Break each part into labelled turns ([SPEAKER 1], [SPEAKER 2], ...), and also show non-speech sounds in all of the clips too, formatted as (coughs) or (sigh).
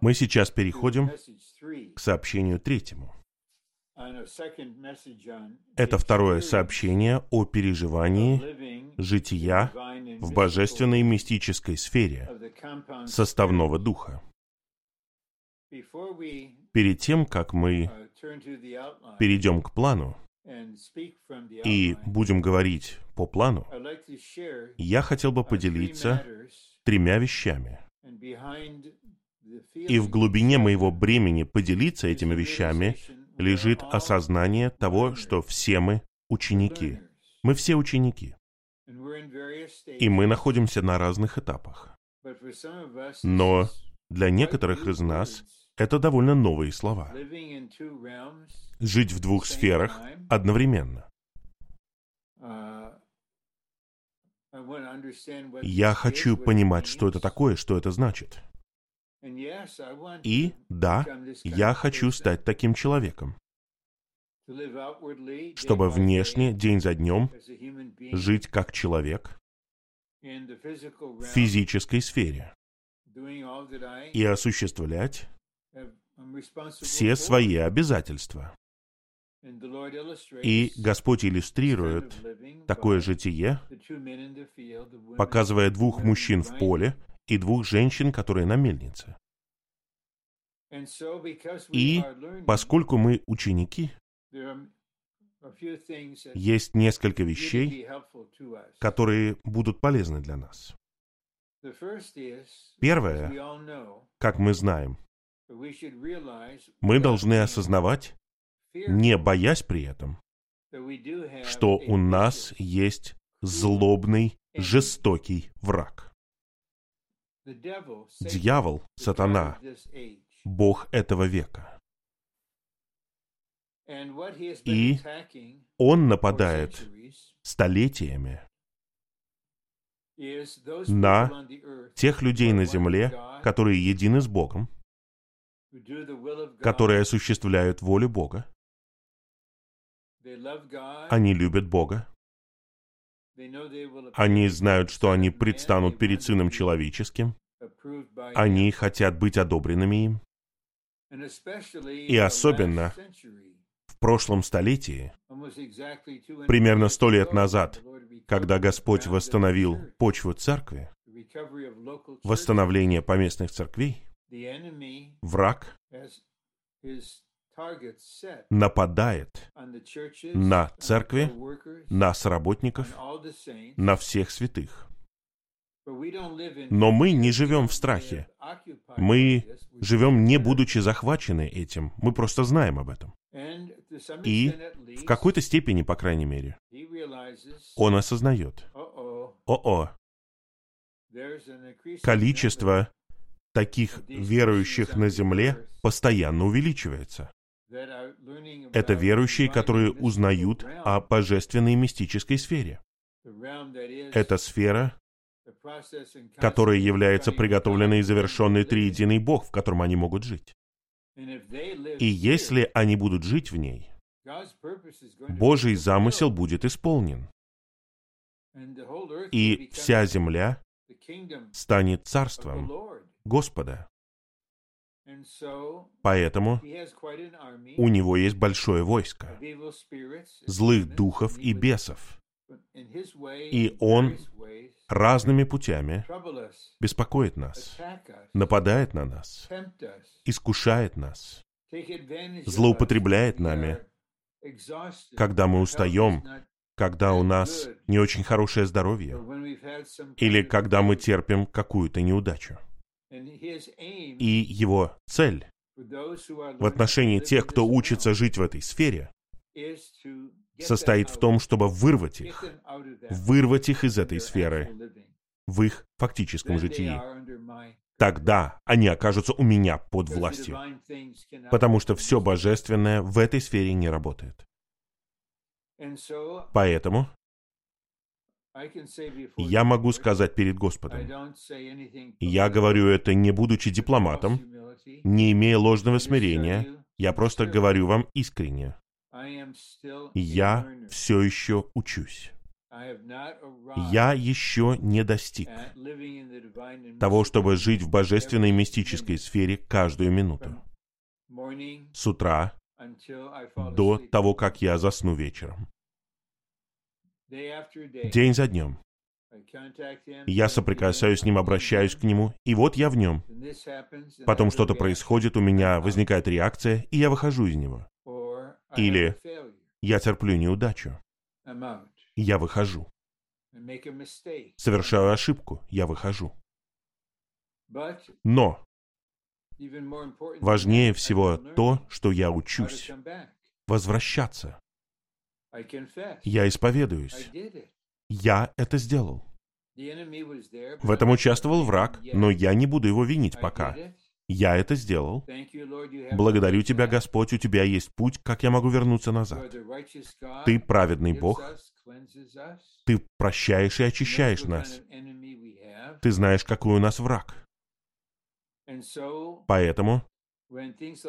[SPEAKER 1] Мы сейчас переходим к сообщению третьему. Это второе сообщение о переживании жития в божественной мистической сфере составного духа. Перед тем, как мы перейдем к плану и будем говорить по плану, я хотел бы поделиться тремя вещами. И в глубине моего бремени поделиться этими вещами лежит осознание того, что все мы ученики. Мы все ученики. И мы находимся на разных этапах. Но для некоторых из нас это довольно новые слова. Жить в двух сферах одновременно. Я хочу понимать, что это такое, что это значит. И да, я хочу стать таким человеком, чтобы внешне, день за днем, жить как человек в физической сфере и осуществлять все свои обязательства. И Господь иллюстрирует такое житие, показывая двух мужчин в поле и двух женщин, которые на мельнице. И поскольку мы ученики, есть несколько вещей, которые будут полезны для нас. Первое, как мы знаем, мы должны осознавать, не боясь при этом, что у нас есть злобный, жестокий враг. Дьявол, сатана, бог этого века. И он нападает столетиями на тех людей на земле, которые едины с Богом, которые осуществляют волю Бога. Они любят Бога. Они знают, что они предстанут перед Сыном Человеческим. Они хотят быть одобренными им. И особенно в прошлом столетии, примерно сто лет назад, когда Господь восстановил почву церкви, восстановление поместных церквей, враг нападает на церкви, на соработников, на всех святых. Но мы не живем в страхе. Мы живем не будучи захвачены этим. Мы просто знаем об этом. И в какой-то степени, по крайней мере, он осознает. О-о. Количество таких верующих на земле постоянно увеличивается. Это верующие, которые узнают о божественной мистической сфере. Это сфера, которая является приготовленной и завершенной триединый Бог, в котором они могут жить. И если они будут жить в ней, Божий замысел будет исполнен. И вся земля станет царством Господа. Поэтому у него есть большое войско злых духов и бесов. И он разными путями беспокоит нас, нападает на нас, искушает нас, злоупотребляет нами, когда мы устаем, когда у нас не очень хорошее здоровье, или когда мы терпим какую-то неудачу. И его цель в отношении тех, кто учится жить в этой сфере, состоит в том, чтобы вырвать их, вырвать их из этой сферы в их фактическом житии. Тогда они окажутся у меня под властью, потому что все божественное в этой сфере не работает. Поэтому я могу сказать перед Господом, я говорю это не будучи дипломатом, не имея ложного смирения, я просто говорю вам искренне. Я все еще учусь. Я еще не достиг того, чтобы жить в божественной мистической сфере каждую минуту. С утра до того, как я засну вечером. День за днем. Я соприкасаюсь с ним, обращаюсь к нему, и вот я в нем. Потом что-то происходит, у меня возникает реакция, и я выхожу из него. Или я терплю неудачу. Я выхожу. Совершаю ошибку, я выхожу. Но важнее всего то, что я учусь возвращаться. Я исповедуюсь. Я это сделал. В этом участвовал враг, но я не буду его винить пока. Я это сделал. Благодарю Тебя, Господь, у Тебя есть путь, как я могу вернуться назад. Ты праведный Бог. Ты прощаешь и очищаешь нас. Ты знаешь, какой у нас враг. Поэтому,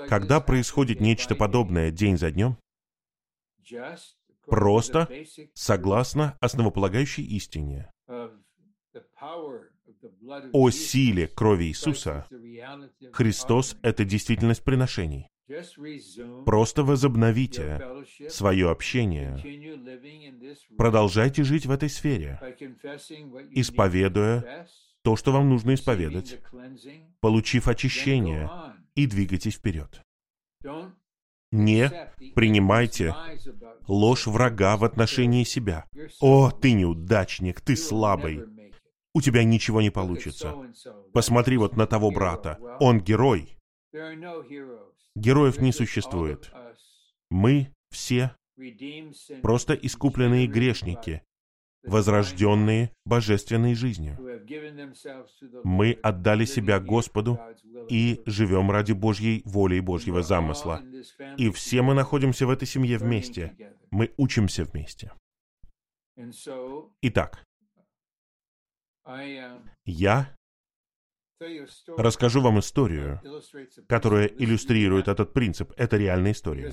[SPEAKER 1] когда происходит нечто подобное день за днем, просто согласно основополагающей истине о силе крови Иисуса, Христос — это действительность приношений. Просто возобновите свое общение. Продолжайте жить в этой сфере, исповедуя то, что вам нужно исповедать, получив очищение, и двигайтесь вперед. Не принимайте ложь врага в отношении себя. «О, ты неудачник, ты слабый, у тебя ничего не получится. Посмотри вот на того брата, он герой». Героев не существует. Мы все просто искупленные грешники, возрожденные божественной жизнью. Мы отдали себя Господу и живем ради Божьей воли и Божьего замысла. И все мы находимся в этой семье вместе. Мы учимся вместе. Итак, я расскажу вам историю, которая иллюстрирует этот принцип. Это реальная история.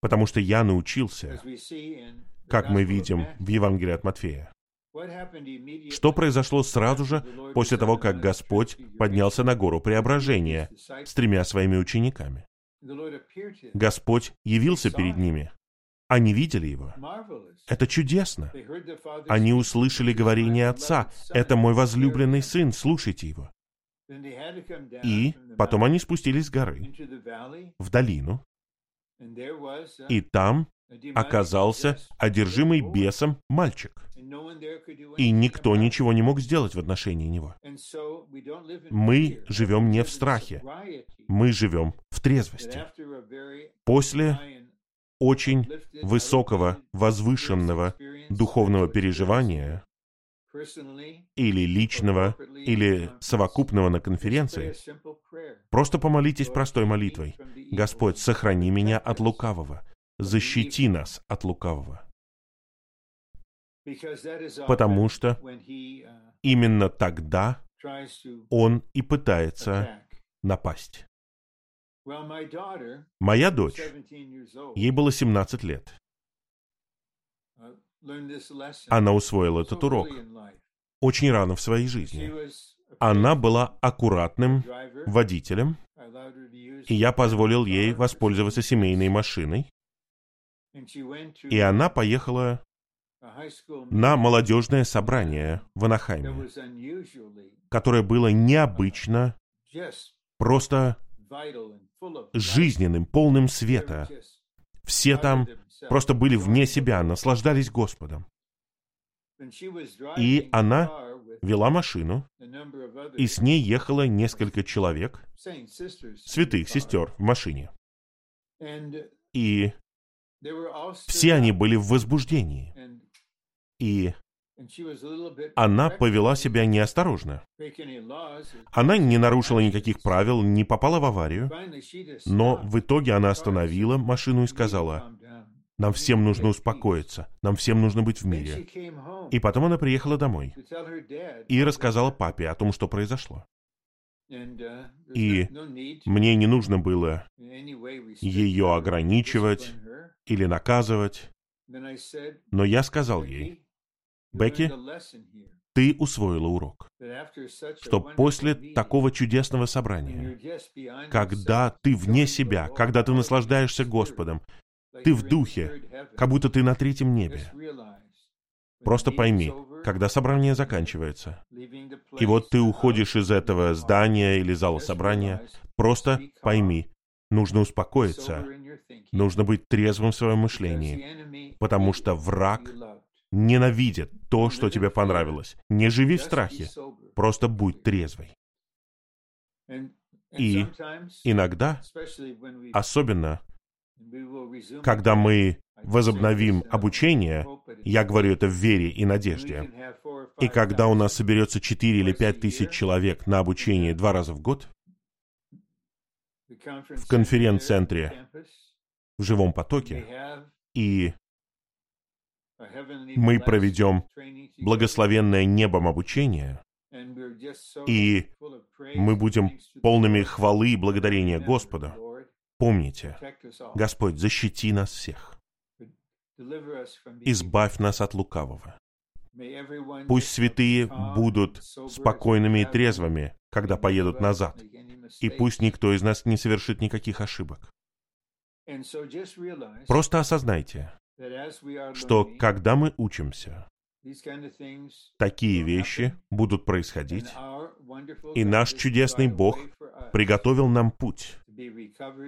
[SPEAKER 1] Потому что я научился, как мы видим в Евангелии от Матфея. Что произошло сразу же после того, как Господь поднялся на гору преображения с тремя своими учениками? Господь явился перед ними. Они видели его. Это чудесно. Они услышали говорение Отца. Это мой возлюбленный сын, слушайте его. И потом они спустились с горы в долину. И там оказался одержимый бесом мальчик. И никто ничего не мог сделать в отношении него. Мы живем не в страхе. Мы живем в трезвости. После очень высокого, возвышенного духовного переживания или личного, или совокупного на конференции, просто помолитесь простой молитвой. Господь, сохрани меня от лукавого защити нас от лукавого. Потому что именно тогда он и пытается напасть. Моя дочь, ей было 17 лет. Она усвоила этот урок очень рано в своей жизни. Она была аккуратным водителем, и я позволил ей воспользоваться семейной машиной, и она поехала на молодежное собрание в Анахайме, которое было необычно, просто жизненным, полным света. Все там просто были вне себя, наслаждались Господом. И она вела машину, и с ней ехало несколько человек, святых сестер в машине. И все они были в возбуждении. И она повела себя неосторожно. Она не нарушила никаких правил, не попала в аварию, но в итоге она остановила машину и сказала, нам всем нужно успокоиться, нам всем нужно быть в мире. И потом она приехала домой и рассказала папе о том, что произошло. И мне не нужно было ее ограничивать или наказывать. Но я сказал ей, Бекки, ты усвоила урок, что после такого чудесного собрания, когда ты вне себя, когда ты наслаждаешься Господом, ты в духе, как будто ты на третьем небе. Просто пойми, когда собрание заканчивается, и вот ты уходишь из этого здания или зала собрания, просто пойми, нужно успокоиться, нужно быть трезвым в своем мышлении, потому что враг ненавидит то, что тебе понравилось. Не живи в страхе, просто будь трезвый. И иногда, особенно когда мы возобновим обучение, я говорю это в вере и надежде, и когда у нас соберется 4 или 5 тысяч человек на обучение два раза в год, в конференц-центре, в живом потоке, и мы проведем благословенное небом обучение, и мы будем полными хвалы и благодарения Господа. Помните, Господь, защити нас всех. Избавь нас от лукавого. Пусть святые будут спокойными и трезвыми, когда поедут назад, и пусть никто из нас не совершит никаких ошибок. Просто осознайте, что когда мы учимся, такие вещи будут происходить, и наш чудесный Бог приготовил нам путь,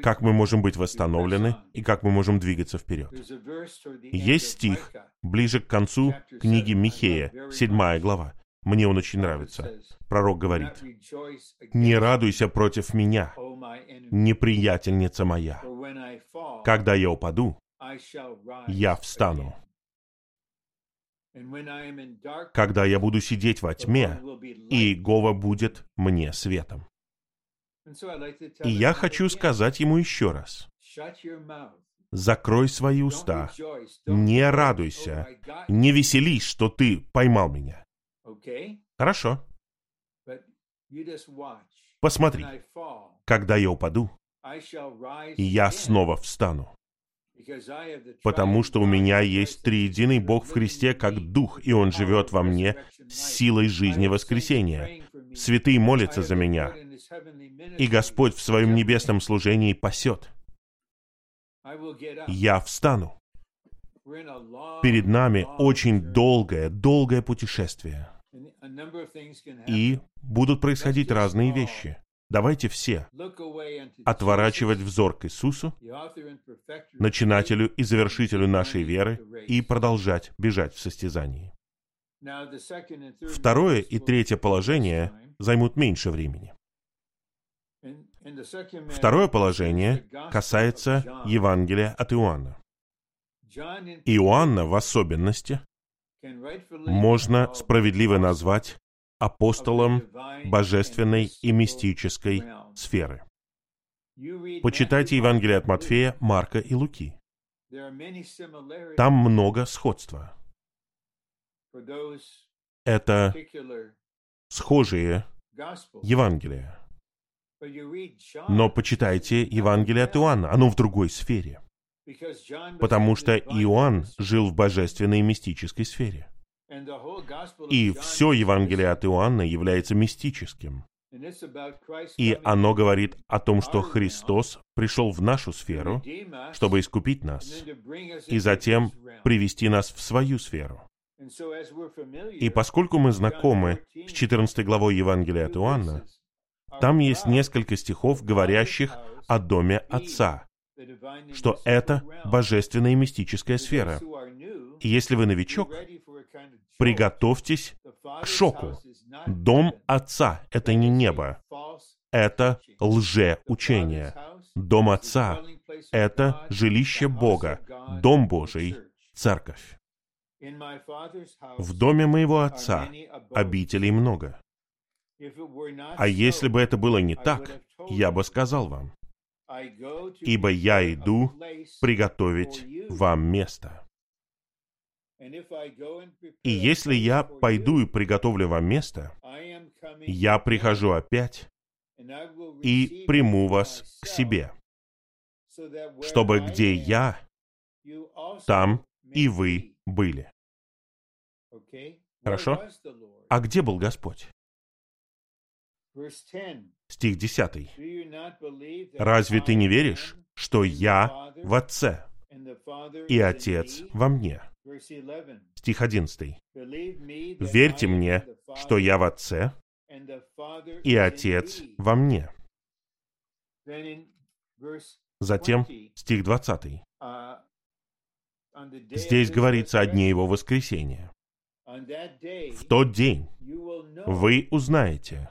[SPEAKER 1] как мы можем быть восстановлены и как мы можем двигаться вперед. Есть стих ближе к концу книги Михея, седьмая глава. Мне он очень нравится. Пророк говорит, «Не радуйся против меня, неприятельница моя. Когда я упаду, я встану. Когда я буду сидеть во тьме, Иегова будет мне светом. И я хочу сказать ему еще раз. Закрой свои уста, не радуйся, не веселись, что ты поймал меня. Хорошо. Посмотри, когда я упаду, я снова встану. Потому что у меня есть триединый Бог в Христе как Дух, и Он живет во мне силой жизни воскресения. Святые молятся за меня, и Господь в своем небесном служении пасет. Я встану. Перед нами очень долгое, долгое путешествие. И будут происходить разные вещи. Давайте все отворачивать взор к Иисусу, начинателю и завершителю нашей веры, и продолжать бежать в состязании. Второе и третье положение займут меньше времени. Второе положение касается Евангелия от Иоанна. Иоанна в особенности можно справедливо назвать апостолом божественной и мистической сферы. Почитайте Евангелие от Матфея, Марка и Луки. Там много сходства. Это схожие Евангелия. Но почитайте Евангелие от Иоанна, оно в другой сфере. Потому что Иоанн жил в божественной и мистической сфере. И все Евангелие от Иоанна является мистическим. И оно говорит о том, что Христос пришел в нашу сферу, чтобы искупить нас, и затем привести нас в свою сферу. И поскольку мы знакомы с 14 главой Евангелия от Иоанна, там есть несколько стихов, говорящих о доме Отца, что это божественная и мистическая сфера. И если вы новичок, приготовьтесь к шоку. Дом Отца — это не небо, это лжеучение. Дом Отца — это жилище Бога, Дом Божий, Церковь. В доме моего Отца обителей много. А если бы это было не так, я бы сказал вам, ибо я иду приготовить вам место. И если я пойду и приготовлю вам место, я прихожу опять и приму вас к себе, чтобы где я, там и вы были. Хорошо? А где был Господь? Стих 10. «Разве ты не веришь, что я в Отце, и Отец во мне?» Стих 11. «Верьте мне, что я в Отце, и Отец во мне». Затем стих 20. Здесь говорится о дне его воскресения. В тот день вы узнаете,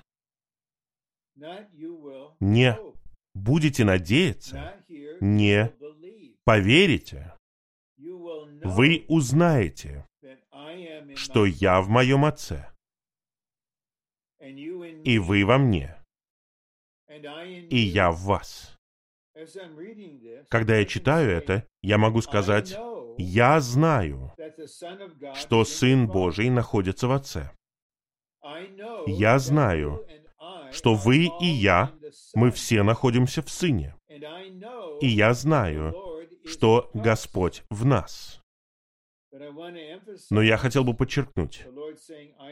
[SPEAKER 1] не. будете надеяться, не. поверите, вы узнаете, что я в моем Отце, и вы во мне, и я в вас. Когда я читаю это, я могу сказать, я знаю, что Сын Божий находится в Отце. Я знаю, что вы и я, мы все находимся в Сыне. И я знаю, что Господь в нас. Но я хотел бы подчеркнуть,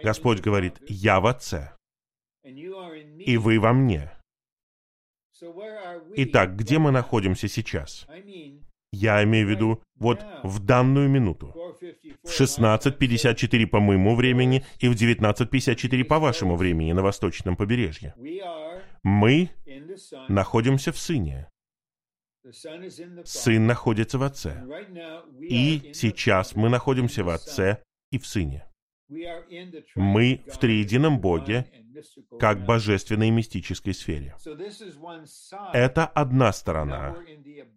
[SPEAKER 1] Господь говорит, «Я в Отце, и вы во мне». Итак, где мы находимся сейчас? Я имею в виду вот в данную минуту. В 16.54 по моему времени и в 19.54 по вашему времени на восточном побережье. Мы находимся в Сыне. Сын находится в Отце. И сейчас мы находимся в Отце и в Сыне. Мы в триедином Боге, как божественной и мистической сфере. Это одна сторона.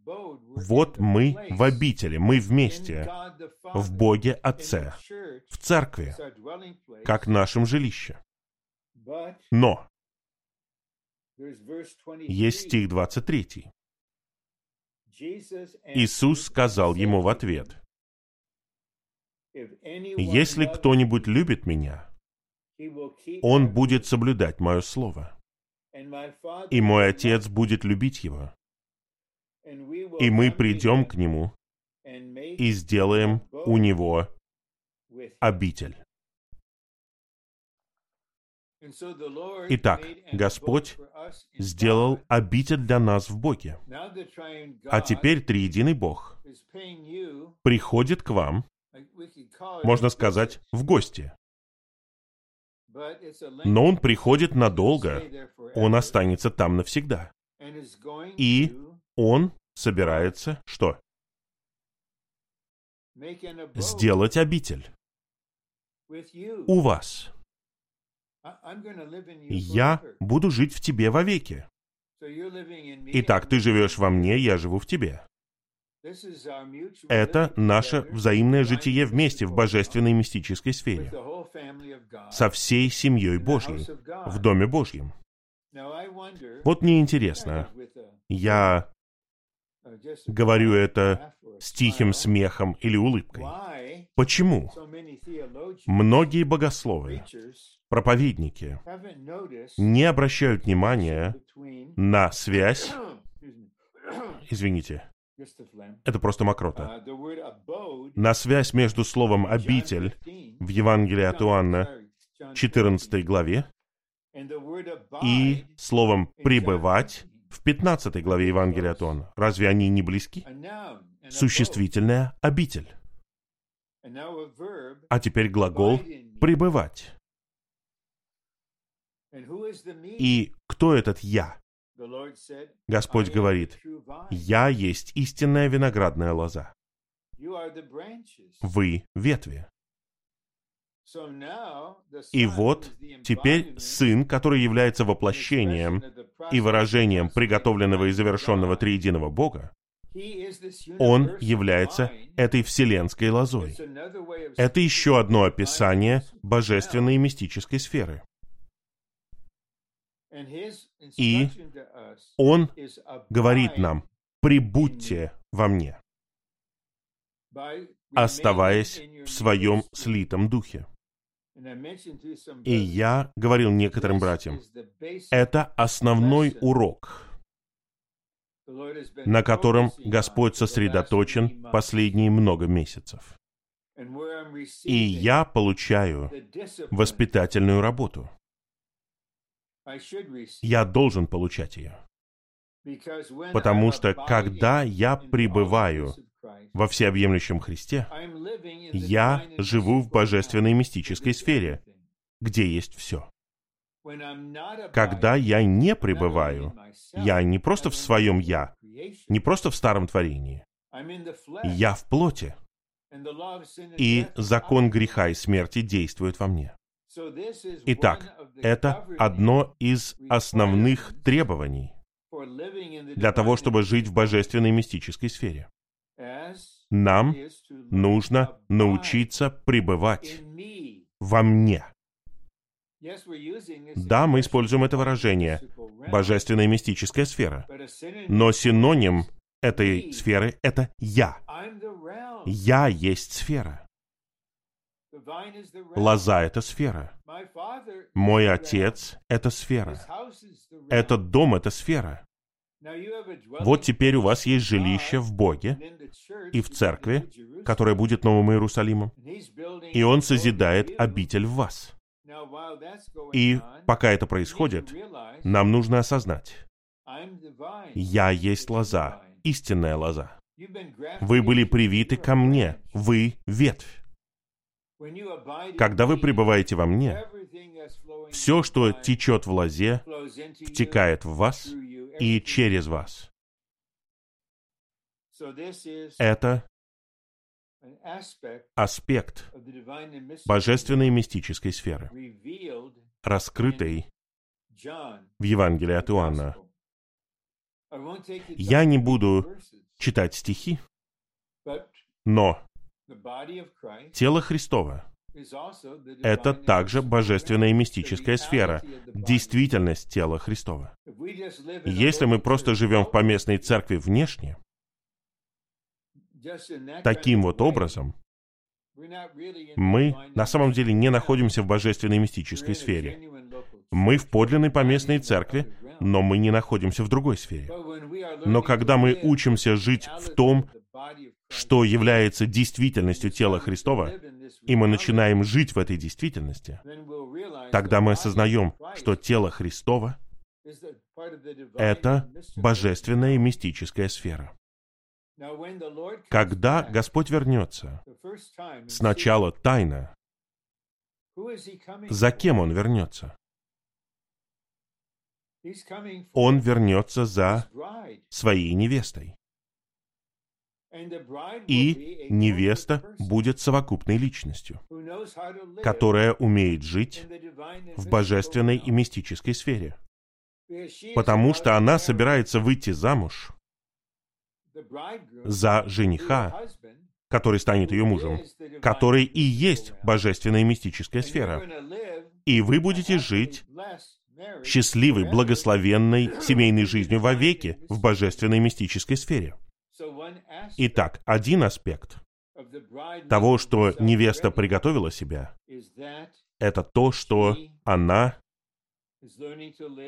[SPEAKER 1] Вот мы в обители, мы вместе, в Боге Отце, в Церкви, как нашем жилище. Но есть стих 23. Иисус сказал ему в ответ, «Если кто-нибудь любит Меня, он будет соблюдать Мое Слово, и Мой Отец будет любить его, и мы придем к Нему и сделаем у Него обитель». Итак, Господь сделал обитель для нас в Боге. А теперь Триединый Бог приходит к вам, можно сказать, в гости. Но Он приходит надолго, Он останется там навсегда. И Он собирается что? Сделать обитель у вас. Я буду жить в тебе вовеки. Итак, ты живешь во мне, я живу в тебе. Это наше взаимное житие вместе в божественной мистической сфере. Со всей семьей Божьей, в Доме Божьем. Вот мне интересно, я говорю это с тихим смехом или улыбкой. Почему многие богословы проповедники не обращают внимания на связь, (coughs) (coughs) извините, это просто мокрота, на связь между словом «обитель» в Евангелии от Иоанна 14 главе и словом «пребывать» в 15 главе Евангелия от Иоанна. Разве они не близки? Существительная «обитель». А теперь глагол «пребывать». И кто этот «я»? Господь говорит, «Я есть истинная виноградная лоза. Вы — ветви». И вот теперь Сын, который является воплощением и выражением приготовленного и завершенного триединого Бога, он является этой вселенской лозой. Это еще одно описание божественной и мистической сферы. И Он говорит нам, прибудьте во мне, оставаясь в своем слитом духе. И я говорил некоторым братьям, это основной урок, на котором Господь сосредоточен последние много месяцев. И я получаю воспитательную работу. Я должен получать ее. Потому что когда я пребываю во всеобъемлющем Христе, я живу в божественной мистической сфере, где есть все. Когда я не пребываю, я не просто в своем «я», не просто в старом творении. Я в плоти. И закон греха и смерти действует во мне. Итак, это одно из основных требований для того, чтобы жить в божественной мистической сфере. Нам нужно научиться пребывать во мне. Да, мы используем это выражение «божественная мистическая сфера», но синоним этой сферы — это «я». Я есть сфера. Лоза — это сфера. Мой отец — это сфера. Этот дом — это сфера. Вот теперь у вас есть жилище в Боге и в церкви, которая будет Новым Иерусалимом, и Он созидает обитель в вас. И пока это происходит, нам нужно осознать, я есть лоза, истинная лоза. Вы были привиты ко мне, вы ветвь. Когда вы пребываете во мне, все, что течет в лозе, втекает в вас и через вас. Это аспект божественной мистической сферы, раскрытой в Евангелии от Иоанна. Я не буду читать стихи, но тело Христово — это также божественная мистическая сфера, действительность тела Христова. Если мы просто живем в поместной церкви внешне, таким вот образом, мы на самом деле не находимся в божественной мистической сфере. Мы в подлинной поместной церкви, но мы не находимся в другой сфере. Но когда мы учимся жить в том, что является действительностью тела Христова, и мы начинаем жить в этой действительности, тогда мы осознаем, что тело Христова — это божественная мистическая сфера. Когда Господь вернется, сначала тайна. За кем Он вернется? Он вернется за своей невестой. И невеста будет совокупной личностью, которая умеет жить в божественной и мистической сфере. Потому что она собирается выйти замуж за жениха, который станет ее мужем, который и есть божественная и мистическая сфера. И вы будете жить счастливой, благословенной семейной жизнью вовеки в божественной мистической сфере. Итак, один аспект того, что невеста приготовила себя, это то, что она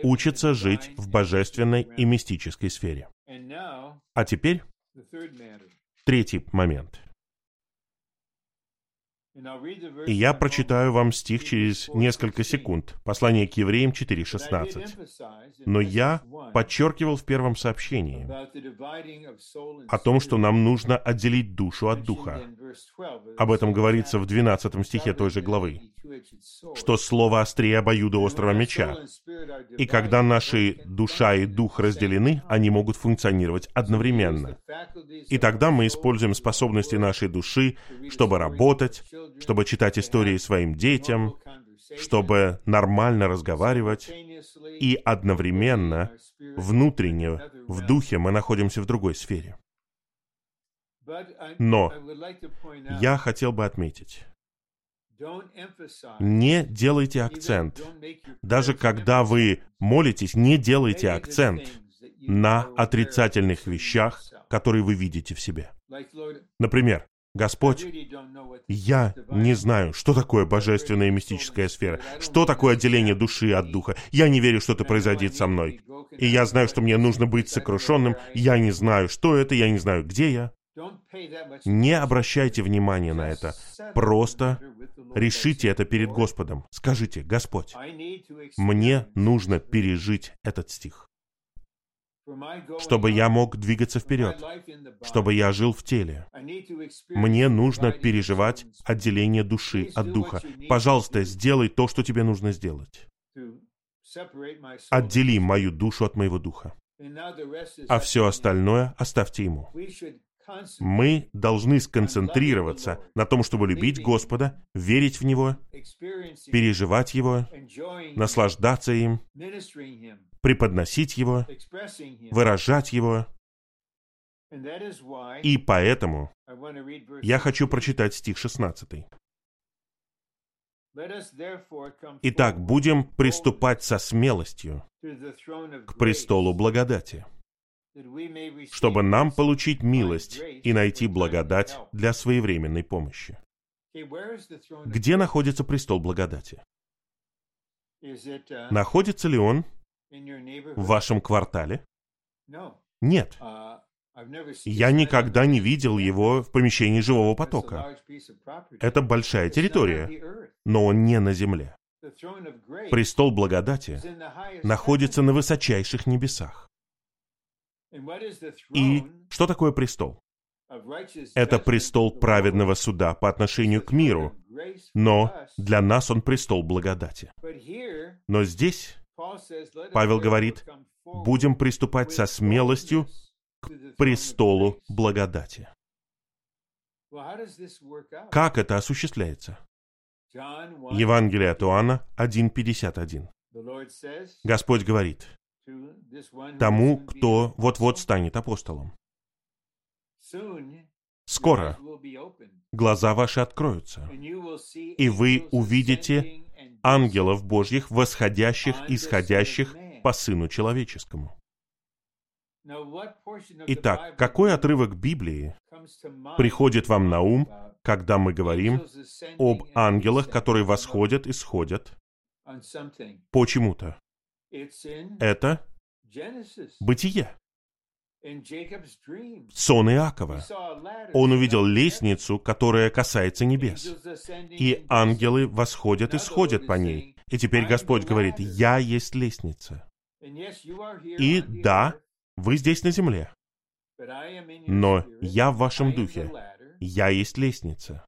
[SPEAKER 1] учится жить в божественной и мистической сфере. А теперь третий момент. И я прочитаю вам стих через несколько секунд. Послание к евреям 4.16. Но я подчеркивал в первом сообщении о том, что нам нужно отделить душу от духа. Об этом говорится в 12 стихе той же главы. Что слово острее острого меча. И когда наши душа и дух разделены, они могут функционировать одновременно. И тогда мы используем способности нашей души, чтобы работать, чтобы читать истории своим детям, чтобы нормально разговаривать, и одновременно, внутренне, в духе мы находимся в другой сфере. Но я хотел бы отметить, не делайте акцент. Даже когда вы молитесь, не делайте акцент на отрицательных вещах, которые вы видите в себе. Например, Господь, я не знаю, что такое божественная мистическая сфера, что такое отделение души от духа. Я не верю, что это произойдет со мной. И я знаю, что мне нужно быть сокрушенным. Я не знаю, что это, я не знаю, где я. Не обращайте внимания на это. Просто решите это перед Господом. Скажите, Господь, мне нужно пережить этот стих, чтобы я мог двигаться вперед, чтобы я жил в теле. Мне нужно переживать отделение души от духа. Пожалуйста, сделай то, что тебе нужно сделать. Отдели мою душу от моего духа. А все остальное оставьте ему. Мы должны сконцентрироваться на том, чтобы любить Господа, верить в Него, переживать Его, наслаждаться им, преподносить Его, выражать Его. И поэтому я хочу прочитать стих 16. Итак, будем приступать со смелостью к престолу благодати, чтобы нам получить милость и найти благодать для своевременной помощи. Где находится престол благодати? Находится ли он в вашем квартале? Нет. Я никогда не видел его в помещении живого потока. Это большая территория, но он не на земле. Престол благодати находится на высочайших небесах. И что такое престол? Это престол праведного суда по отношению к миру, но для нас он престол благодати. Но здесь Павел говорит, будем приступать со смелостью к престолу благодати. Как это осуществляется? Евангелие от Иоанна 1.51. Господь говорит, тому, кто вот-вот станет апостолом. Скоро глаза ваши откроются, и вы увидите ангелов Божьих, восходящих и сходящих по Сыну Человеческому. Итак, какой отрывок Библии приходит вам на ум, когда мы говорим об ангелах, которые восходят и сходят почему-то? Это бытие. Сон Иакова. Он увидел лестницу, которая касается небес. И ангелы восходят и сходят по ней. И теперь Господь говорит, «Я есть лестница». И да, вы здесь на земле. Но я в вашем духе. Я есть лестница.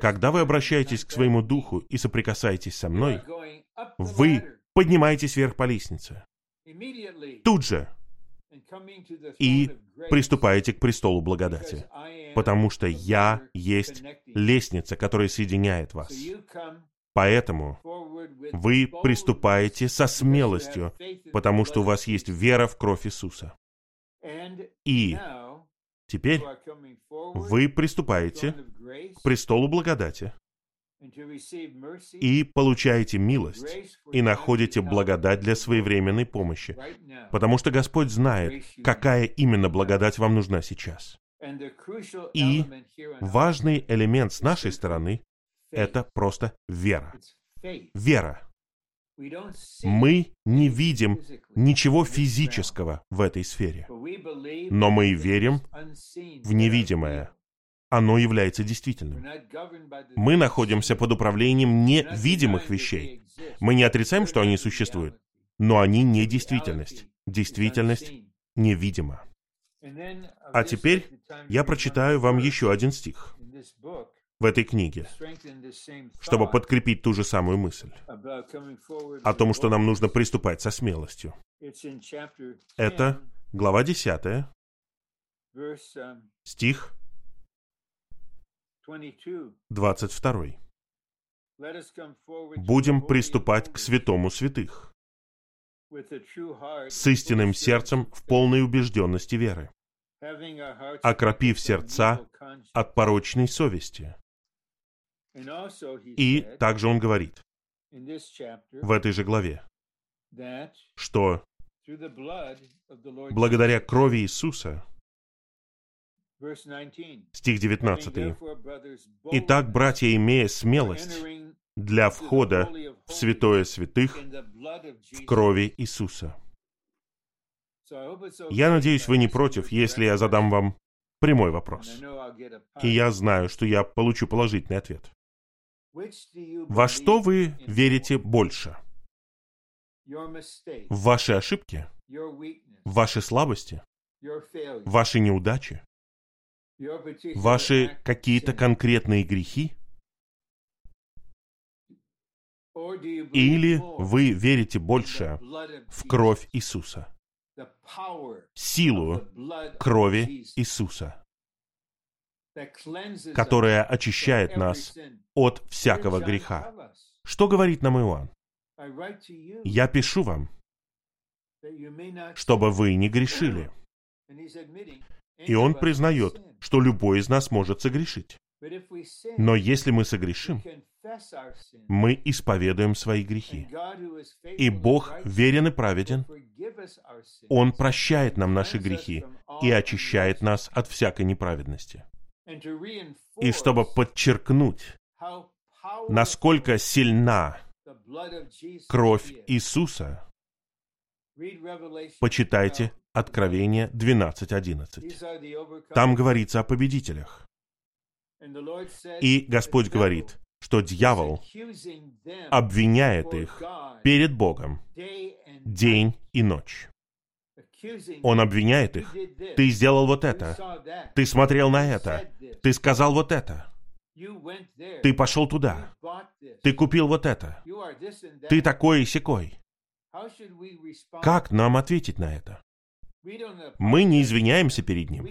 [SPEAKER 1] Когда вы обращаетесь к своему духу и соприкасаетесь со мной, вы поднимаетесь вверх по лестнице. Тут же. И приступаете к престолу благодати. Потому что я есть лестница, которая соединяет вас. Поэтому вы приступаете со смелостью, потому что у вас есть вера в кровь Иисуса. И теперь вы приступаете к престолу благодати и получаете милость и находите благодать для своевременной помощи, потому что Господь знает, какая именно благодать вам нужна сейчас. И важный элемент с нашей стороны это просто вера. Вера. Мы не видим ничего физического в этой сфере, но мы верим в невидимое. Оно является действительным. Мы находимся под управлением невидимых вещей. Мы не отрицаем, что они существуют, но они не действительность. Действительность невидима. А теперь я прочитаю вам еще один стих в этой книге, чтобы подкрепить ту же самую мысль о том, что нам нужно приступать со смелостью. Это глава 10, стих 22. «Будем приступать к святому святых. С истинным сердцем в полной убежденности веры, окропив сердца от порочной совести, и также он говорит в этой же главе, что благодаря крови Иисуса, стих 19, «Итак, братья, имея смелость для входа в святое святых в крови Иисуса». Я надеюсь, вы не против, если я задам вам прямой вопрос. И я знаю, что я получу положительный ответ. Во что вы верите больше? В ваши ошибки? В ваши слабости? В ваши неудачи? Ваши какие-то конкретные грехи? Или вы верите больше в кровь Иисуса? Силу крови Иисуса, которая очищает нас от всякого греха. Что говорит нам Иоанн? Я пишу вам, чтобы вы не грешили. И он признает, что любой из нас может согрешить. Но если мы согрешим, мы исповедуем свои грехи. И Бог верен и праведен. Он прощает нам наши грехи и очищает нас от всякой неправедности. И чтобы подчеркнуть, насколько сильна кровь Иисуса, почитайте Откровение 12.11. Там говорится о победителях. И Господь говорит, что дьявол обвиняет их перед Богом день и ночь. Он обвиняет их. Ты сделал вот это. Ты смотрел на это. Ты сказал вот это. Ты пошел туда. Ты купил вот это. Ты такой и секой. Как нам ответить на это? Мы не извиняемся перед Ним.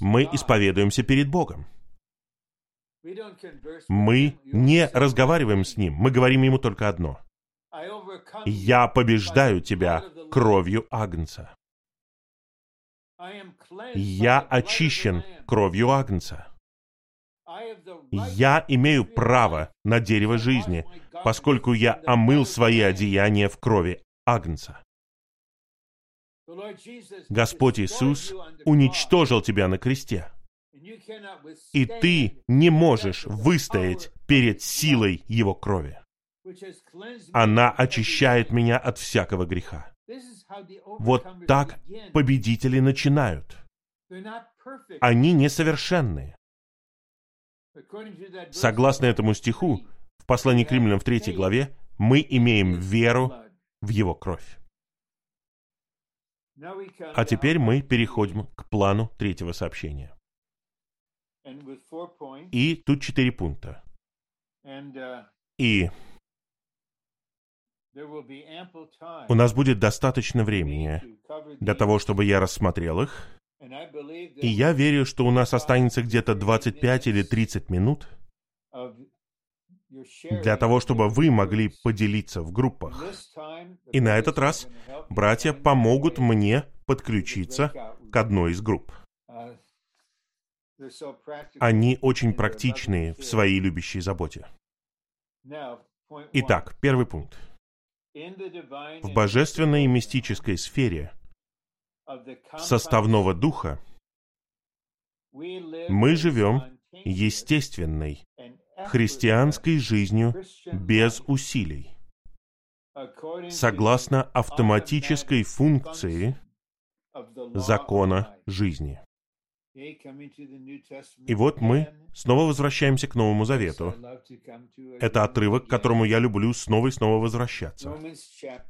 [SPEAKER 1] Мы исповедуемся перед Богом. Мы не разговариваем с Ним. Мы говорим Ему только одно. «Я побеждаю тебя кровью Агнца». Я очищен кровью Агнца. Я имею право на дерево жизни, поскольку я омыл свои одеяния в крови Агнца. Господь Иисус уничтожил тебя на кресте. И ты не можешь выстоять перед силой Его крови. Она очищает меня от всякого греха. Вот так победители начинают. Они несовершенные. Согласно этому стиху, в послании к римлянам в третьей главе, мы имеем веру в Его кровь. А теперь мы переходим к плану третьего сообщения. И тут четыре пункта. И у нас будет достаточно времени для того, чтобы я рассмотрел их. И я верю, что у нас останется где-то 25 или 30 минут для того, чтобы вы могли поделиться в группах. И на этот раз братья помогут мне подключиться к одной из групп. Они очень практичные в своей любящей заботе. Итак, первый пункт. В божественной и мистической сфере составного духа мы живем естественной христианской жизнью без усилий, согласно автоматической функции закона жизни. И вот мы снова возвращаемся к Новому Завету. Это отрывок, к которому я люблю снова и снова возвращаться.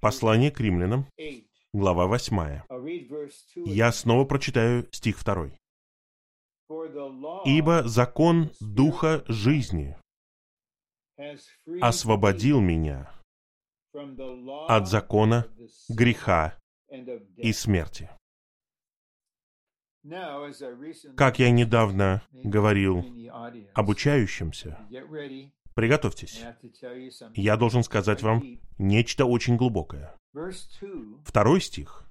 [SPEAKER 1] Послание к римлянам, глава 8. Я снова прочитаю стих 2. «Ибо закон Духа жизни освободил меня от закона греха и смерти». Как я недавно говорил обучающимся, приготовьтесь. Я должен сказать вам нечто очень глубокое. Второй стих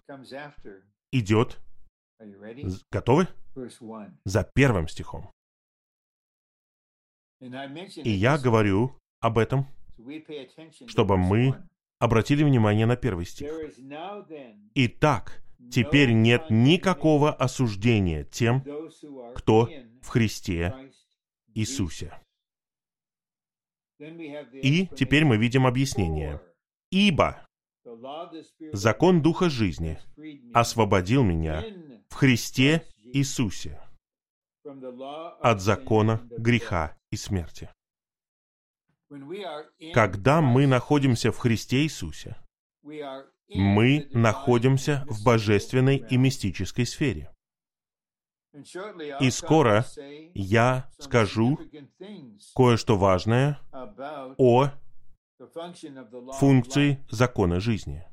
[SPEAKER 1] идет. Готовы? За первым стихом. И я говорю об этом, чтобы мы обратили внимание на первый стих. Итак, теперь нет никакого осуждения тем, кто в Христе Иисусе. И теперь мы видим объяснение. Ибо закон Духа жизни освободил меня в Христе Иисусе от закона греха и смерти. Когда мы находимся в Христе Иисусе, мы находимся в божественной и мистической сфере. И скоро я скажу кое-что важное о функции закона жизни.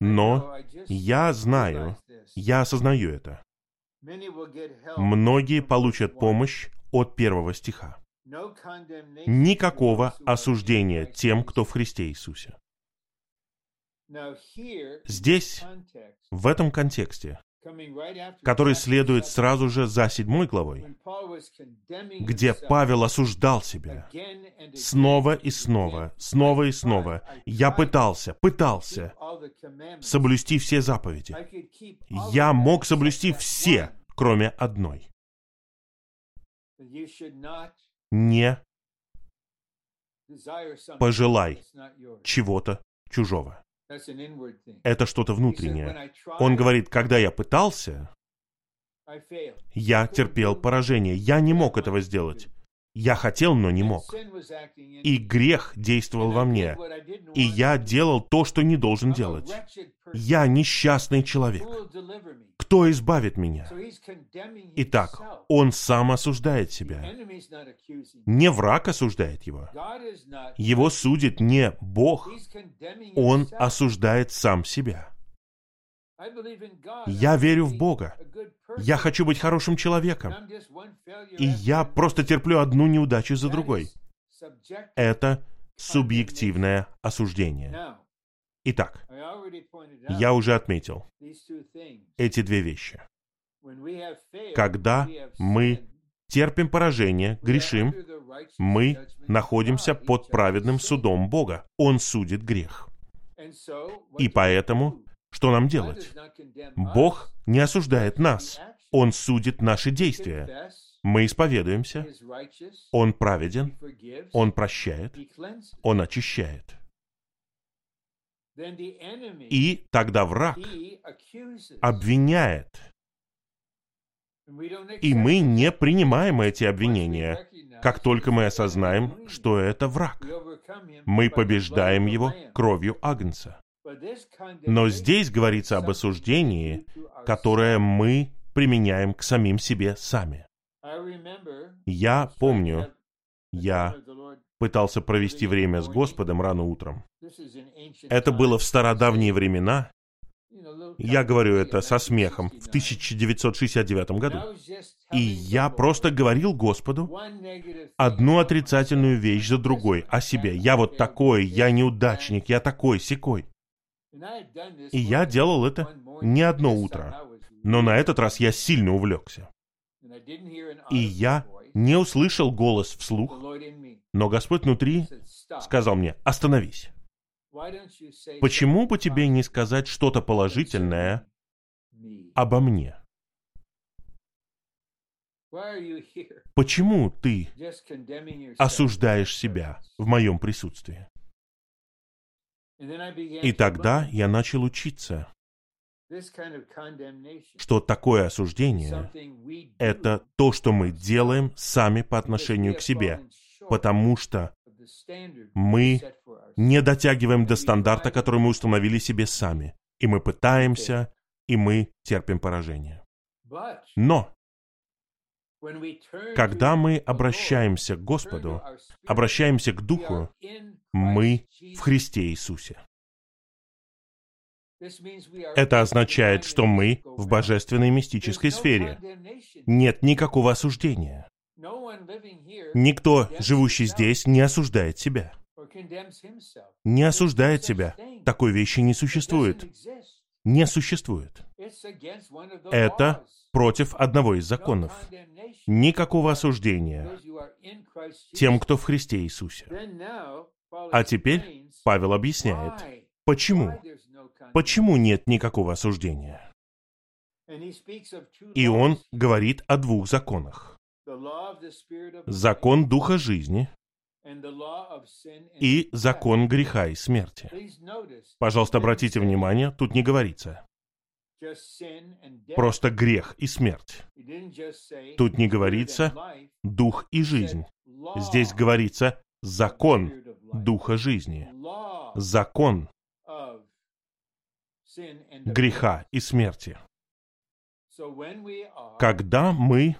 [SPEAKER 1] Но я знаю, я осознаю это. Многие получат помощь от первого стиха. Никакого осуждения тем, кто в Христе Иисусе. Здесь, в этом контексте, который следует сразу же за седьмой главой, где Павел осуждал себя снова и снова, снова и снова. Я пытался, пытался соблюсти все заповеди. Я мог соблюсти все, кроме одной. Не пожелай чего-то чужого. Это что-то внутреннее. Он говорит, когда я пытался, я терпел поражение. Я не мог этого сделать. Я хотел, но не мог. И грех действовал во мне. И я делал то, что не должен делать. Я несчастный человек. Кто избавит меня? Итак, он сам осуждает себя. Не враг осуждает его. Его судит не Бог. Он осуждает сам себя. Я верю в Бога. Я хочу быть хорошим человеком. И я просто терплю одну неудачу за другой. Это субъективное осуждение. Итак, я уже отметил эти две вещи. Когда мы терпим поражение, грешим, мы находимся под праведным судом Бога. Он судит грех. И поэтому что нам делать? Бог не осуждает нас. Он судит наши действия. Мы исповедуемся. Он праведен. Он прощает. Он очищает. И тогда враг обвиняет. И мы не принимаем эти обвинения, как только мы осознаем, что это враг. Мы побеждаем его кровью Агнца. Но здесь говорится об осуждении, которое мы применяем к самим себе сами. Я помню, я пытался провести время с Господом рано утром. Это было в стародавние времена. Я говорю это со смехом, в 1969 году. И я просто говорил Господу одну отрицательную вещь за другой о себе. Я вот такой, я неудачник, я такой, секой. И я делал это не одно утро, но на этот раз я сильно увлекся. И я не услышал голос вслух, но Господь внутри сказал мне, остановись. Почему бы тебе не сказать что-то положительное обо мне? Почему ты осуждаешь себя в моем присутствии? И тогда я начал учиться, что такое осуждение — это то, что мы делаем сами по отношению к себе, потому что мы не дотягиваем до стандарта, который мы установили себе сами, и мы пытаемся, и мы терпим поражение. Но когда мы обращаемся к Господу, обращаемся к Духу, мы в Христе Иисусе. Это означает, что мы в божественной мистической сфере. Нет никакого осуждения. Никто, живущий здесь, не осуждает себя. Не осуждает себя. Такой вещи не существует. Не существует. Это против одного из законов. Никакого осуждения тем, кто в Христе Иисусе. А теперь Павел объясняет, почему. Почему нет никакого осуждения? И он говорит о двух законах. Закон Духа жизни и закон греха и смерти. Пожалуйста, обратите внимание, тут не говорится. Просто грех и смерть. Тут не говорится дух и жизнь. Здесь говорится закон духа жизни. Закон греха и смерти. Когда мы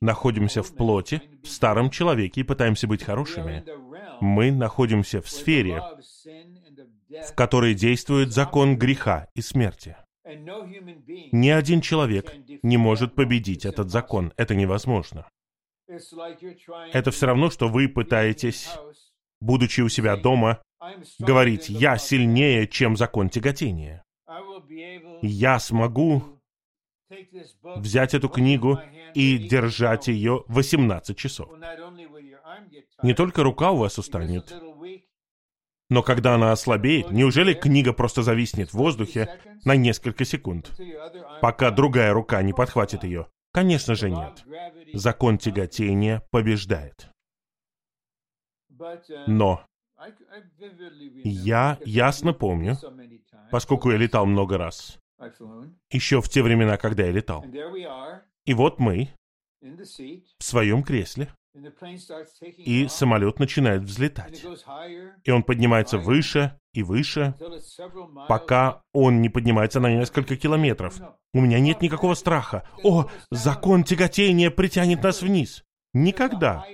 [SPEAKER 1] находимся в плоти, в старом человеке и пытаемся быть хорошими, мы находимся в сфере, в которой действует закон греха и смерти. Ни один человек не может победить этот закон. Это невозможно. Это все равно, что вы пытаетесь, будучи у себя дома, говорить «я сильнее, чем закон тяготения». Я смогу взять эту книгу и держать ее 18 часов. Не только рука у вас устанет, но когда она ослабеет, неужели книга просто зависнет в воздухе на несколько секунд, пока другая рука не подхватит ее? Конечно же нет. Закон тяготения побеждает. Но я ясно помню, поскольку я летал много раз, еще в те времена, когда я летал. И вот мы в своем кресле, и самолет начинает взлетать. И он поднимается выше и выше, пока он не поднимается на несколько километров. У меня нет никакого страха. О, закон тяготения притянет нас вниз. Никогда.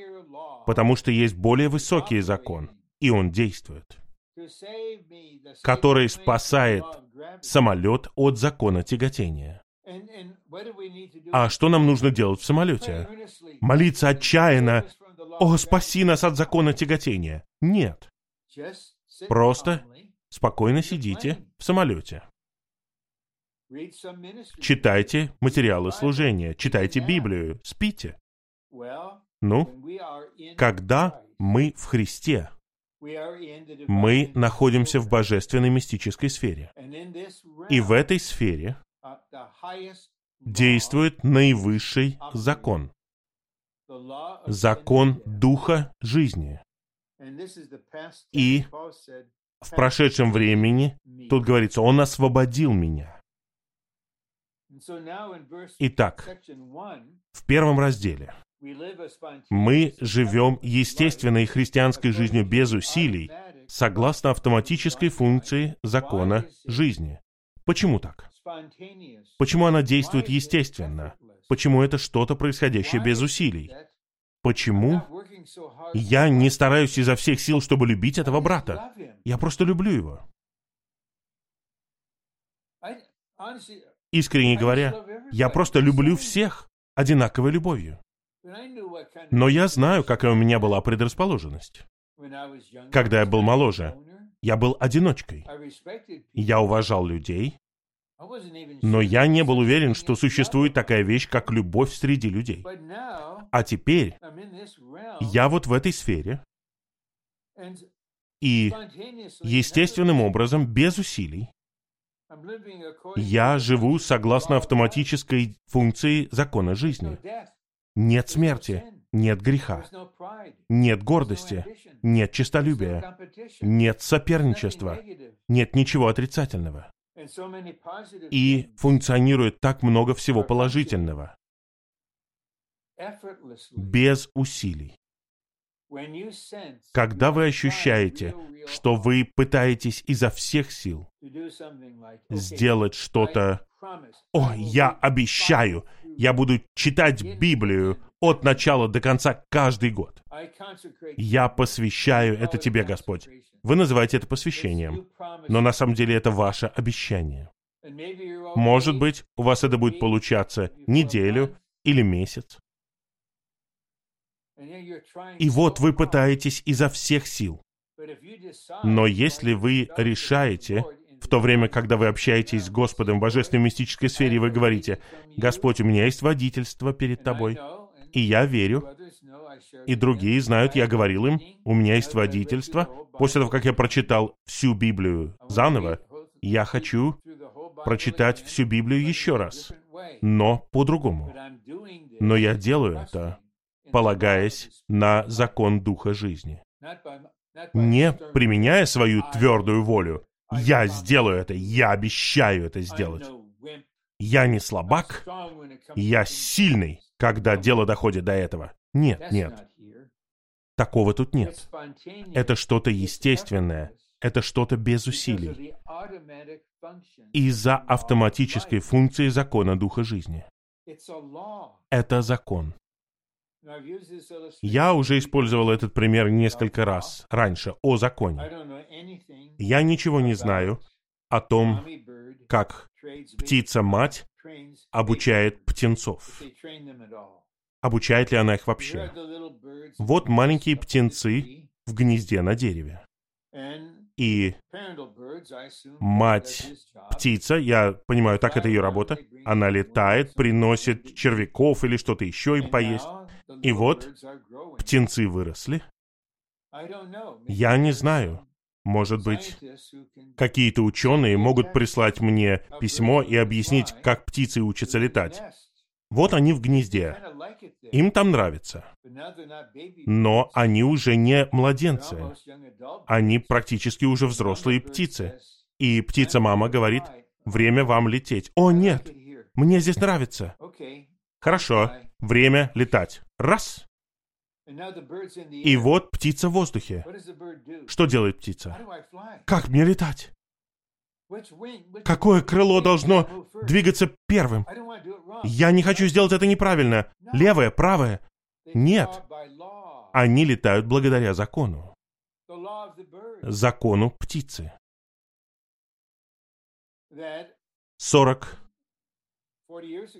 [SPEAKER 1] Потому что есть более высокий закон, и он действует, который спасает самолет от закона тяготения. А что нам нужно делать в самолете? Молиться отчаянно. «О, спаси нас от закона тяготения!» Нет. Просто спокойно сидите в самолете. Читайте материалы служения, читайте Библию, спите. Ну, когда мы в Христе, мы находимся в божественной мистической сфере. И в этой сфере действует наивысший закон. Закон Духа жизни. И в прошедшем времени, тут говорится, Он освободил меня. Итак, в первом разделе мы живем естественной христианской жизнью без усилий, согласно автоматической функции закона жизни. Почему так? Почему она действует естественно? Почему это что-то происходящее без усилий? Почему я не стараюсь изо всех сил, чтобы любить этого брата? Я просто люблю его. Искренне говоря, я просто люблю всех одинаковой любовью. Но я знаю, какая у меня была предрасположенность. Когда я был моложе, я был одиночкой. Я уважал людей, но я не был уверен, что существует такая вещь, как любовь среди людей. А теперь я вот в этой сфере, и естественным образом, без усилий, я живу согласно автоматической функции закона жизни. Нет смерти, нет греха, нет гордости, нет честолюбия, нет соперничества, нет ничего отрицательного и функционирует так много всего положительного, без усилий. Когда вы ощущаете, что вы пытаетесь изо всех сил сделать что-то, «О, я обещаю, я буду читать Библию от начала до конца каждый год. Я посвящаю это тебе, Господь. Вы называете это посвящением, но на самом деле это ваше обещание. Может быть, у вас это будет получаться неделю или месяц. И вот вы пытаетесь изо всех сил. Но если вы решаете, в то время, когда вы общаетесь с Господом в божественной мистической сфере, вы говорите, «Господь, у меня есть водительство перед Тобой, и я верю, и другие знают, я говорил им, у меня есть водительство. После того, как я прочитал всю Библию заново, я хочу прочитать всю Библию еще раз, но по-другому. Но я делаю это, полагаясь на закон Духа жизни. Не применяя свою твердую волю, Я сделаю это, я обещаю это сделать. Я не слабак, я сильный, когда дело доходит до этого. Нет, нет. Такого тут нет. Это что-то естественное, это что-то без усилий. Из-за автоматической функции закона Духа жизни. Это закон. Я уже использовал этот пример несколько раз раньше о законе. Я ничего не знаю о том, как птица-мать обучает птенцов. Обучает ли она их вообще? Вот маленькие птенцы в гнезде на дереве. И мать птица, я понимаю, так это ее работа, она летает, приносит червяков или что-то еще им поесть. И вот птенцы выросли. Я не знаю. Может быть, какие-то ученые могут прислать мне письмо и объяснить, как птицы учатся летать. Вот они в гнезде. Им там нравится. Но они уже не младенцы. Они практически уже взрослые птицы. И птица-мама говорит, время вам лететь. О, нет, мне здесь нравится. Хорошо, время летать. Раз. И вот птица в воздухе. Что делает птица? Как мне летать? Какое крыло должно двигаться первым? Я не хочу сделать это неправильно. Левое, правое. Нет. Они летают благодаря закону. Закону птицы. Сорок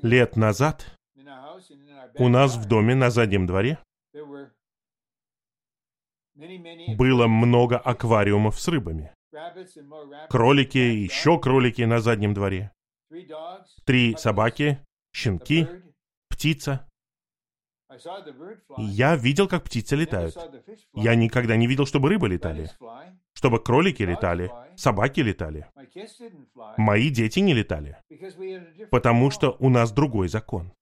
[SPEAKER 1] лет назад у нас в доме на заднем дворе было много аквариумов с рыбами. Кролики, еще кролики на заднем дворе. Три собаки, щенки, птица. Я видел, как птицы летают. Я никогда не видел, чтобы рыбы летали. Чтобы кролики летали, собаки летали. Мои дети не летали. Потому что у нас другой закон.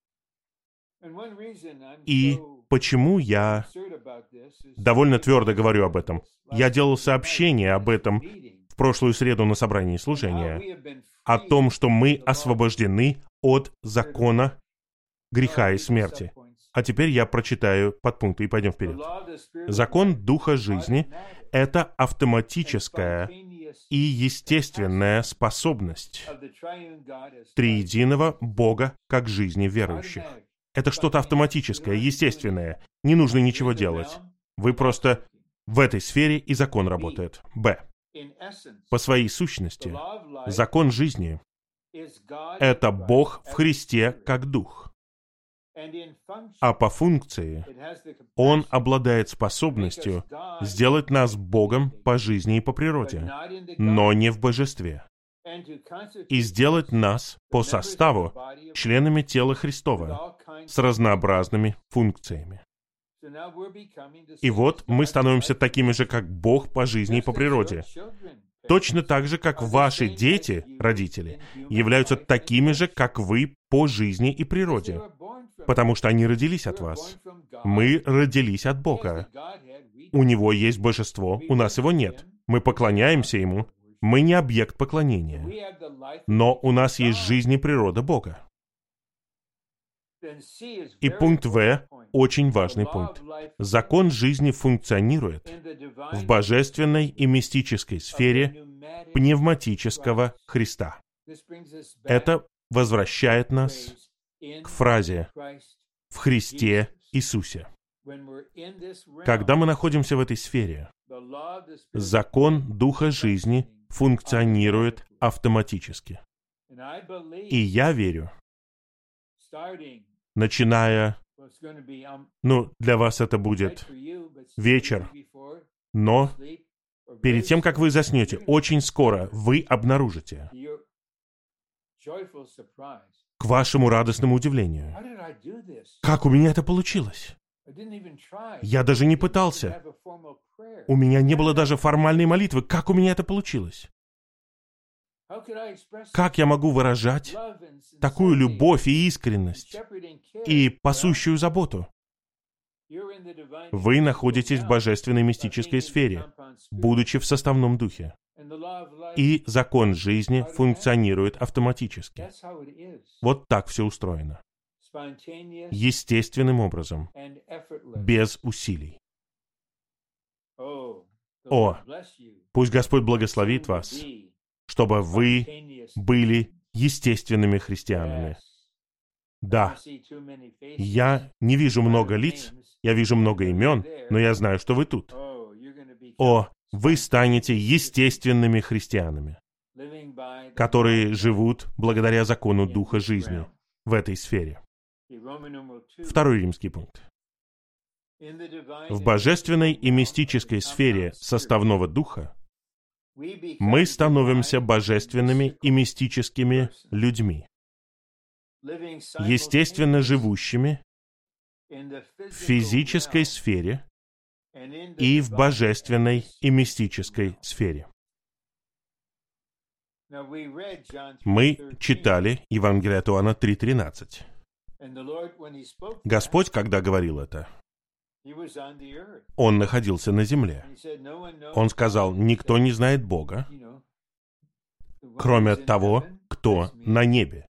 [SPEAKER 1] И почему я довольно твердо говорю об этом? Я делал сообщение об этом в прошлую среду на собрании служения, о том, что мы освобождены от закона греха и смерти. А теперь я прочитаю подпункты и пойдем вперед. Закон Духа жизни — это автоматическая и естественная способность триединого Бога как жизни верующих. Это что-то автоматическое, естественное. Не нужно ничего делать. Вы просто в этой сфере и закон работает. Б. По своей сущности, закон жизни — это Бог в Христе как Дух. А по функции Он обладает способностью сделать нас Богом по жизни и по природе, но не в божестве и сделать нас по составу членами тела Христова с разнообразными функциями. И вот мы становимся такими же, как Бог по жизни и по природе. Точно так же, как ваши дети, родители, являются такими же, как вы по жизни и природе. Потому что они родились от вас. Мы родились от Бога. У Него есть божество, у нас его нет. Мы поклоняемся Ему, мы не объект поклонения, но у нас есть жизнь и природа Бога. И пункт В – очень важный пункт. Закон жизни функционирует в божественной и мистической сфере пневматического Христа. Это возвращает нас к фразе «в Христе Иисусе». Когда мы находимся в этой сфере, закон Духа жизни функционирует автоматически. И я верю, начиная, ну, для вас это будет вечер, но перед тем, как вы заснете, очень скоро вы обнаружите, к вашему радостному удивлению, как у меня это получилось. Я даже не пытался. У меня не было даже формальной молитвы. Как у меня это получилось? Как я могу выражать такую любовь и искренность и пасущую заботу? Вы находитесь в божественной мистической сфере, будучи в составном духе. и закон жизни функционирует автоматически. Вот так все устроено. Естественным образом, без усилий. О, пусть Господь благословит вас, чтобы вы были естественными христианами. Да, я не вижу много лиц, я вижу много имен, но я знаю, что вы тут. О, вы станете естественными христианами, которые живут благодаря закону Духа жизни в этой сфере. Второй римский пункт. В божественной и мистической сфере составного духа мы становимся божественными и мистическими людьми, естественно живущими в физической сфере и в божественной и мистической сфере. Мы читали Евангелие от Иоанна 3.13. Господь, когда говорил это, он находился на земле. Он сказал, никто не знает Бога, кроме того, кто на небе.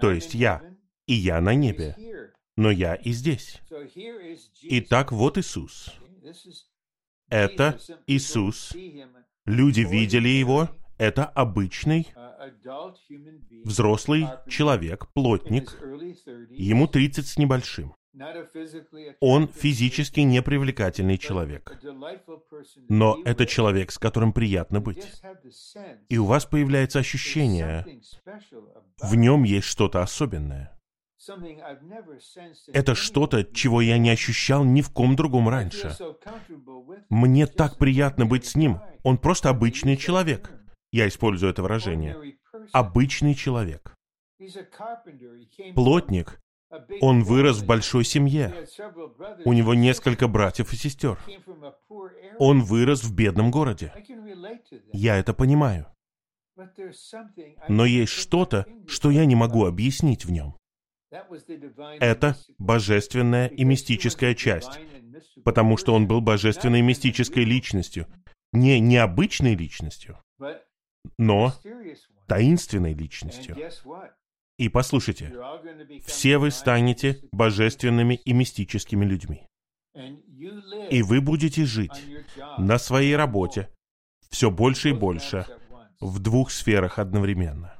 [SPEAKER 1] То есть я, и я на небе, но я и здесь. Итак, вот Иисус. Это Иисус. Люди видели Его. Это обычный взрослый человек, плотник. Ему 30 с небольшим. Он физически непривлекательный человек. Но это человек, с которым приятно быть. И у вас появляется ощущение, в нем есть что-то особенное. Это что-то, чего я не ощущал ни в ком другом раньше. Мне так приятно быть с ним. Он просто обычный человек. Я использую это выражение. Обычный человек. Плотник, он вырос в большой семье. У него несколько братьев и сестер. Он вырос в бедном городе. Я это понимаю. Но есть что-то, что я не могу объяснить в нем. Это божественная и мистическая часть, потому что он был божественной и мистической личностью, не необычной личностью, но таинственной личностью. И послушайте, все вы станете божественными и мистическими людьми. И вы будете жить на своей работе все больше и больше в двух сферах одновременно.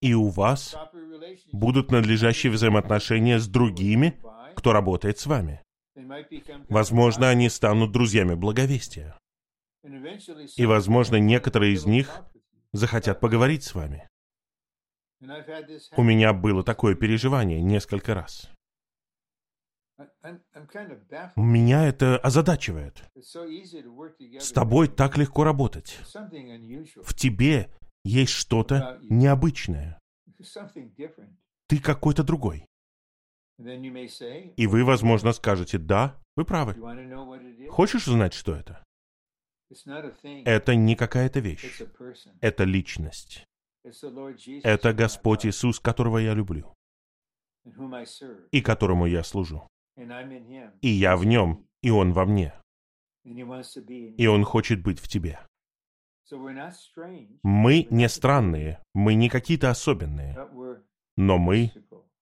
[SPEAKER 1] И у вас будут надлежащие взаимоотношения с другими, кто работает с вами. Возможно, они станут друзьями благовестия. И, возможно, некоторые из них захотят поговорить с вами. У меня было такое переживание несколько раз. Меня это озадачивает. С тобой так легко работать. В тебе есть что-то необычное. Ты какой-то другой. И вы, возможно, скажете, да, вы правы. Хочешь узнать, что это? Это не какая-то вещь. Это личность. Это Господь Иисус, которого я люблю и которому я служу. И я в нем, и он во мне. И он хочет быть в тебе. Мы не странные, мы не какие-то особенные, но мы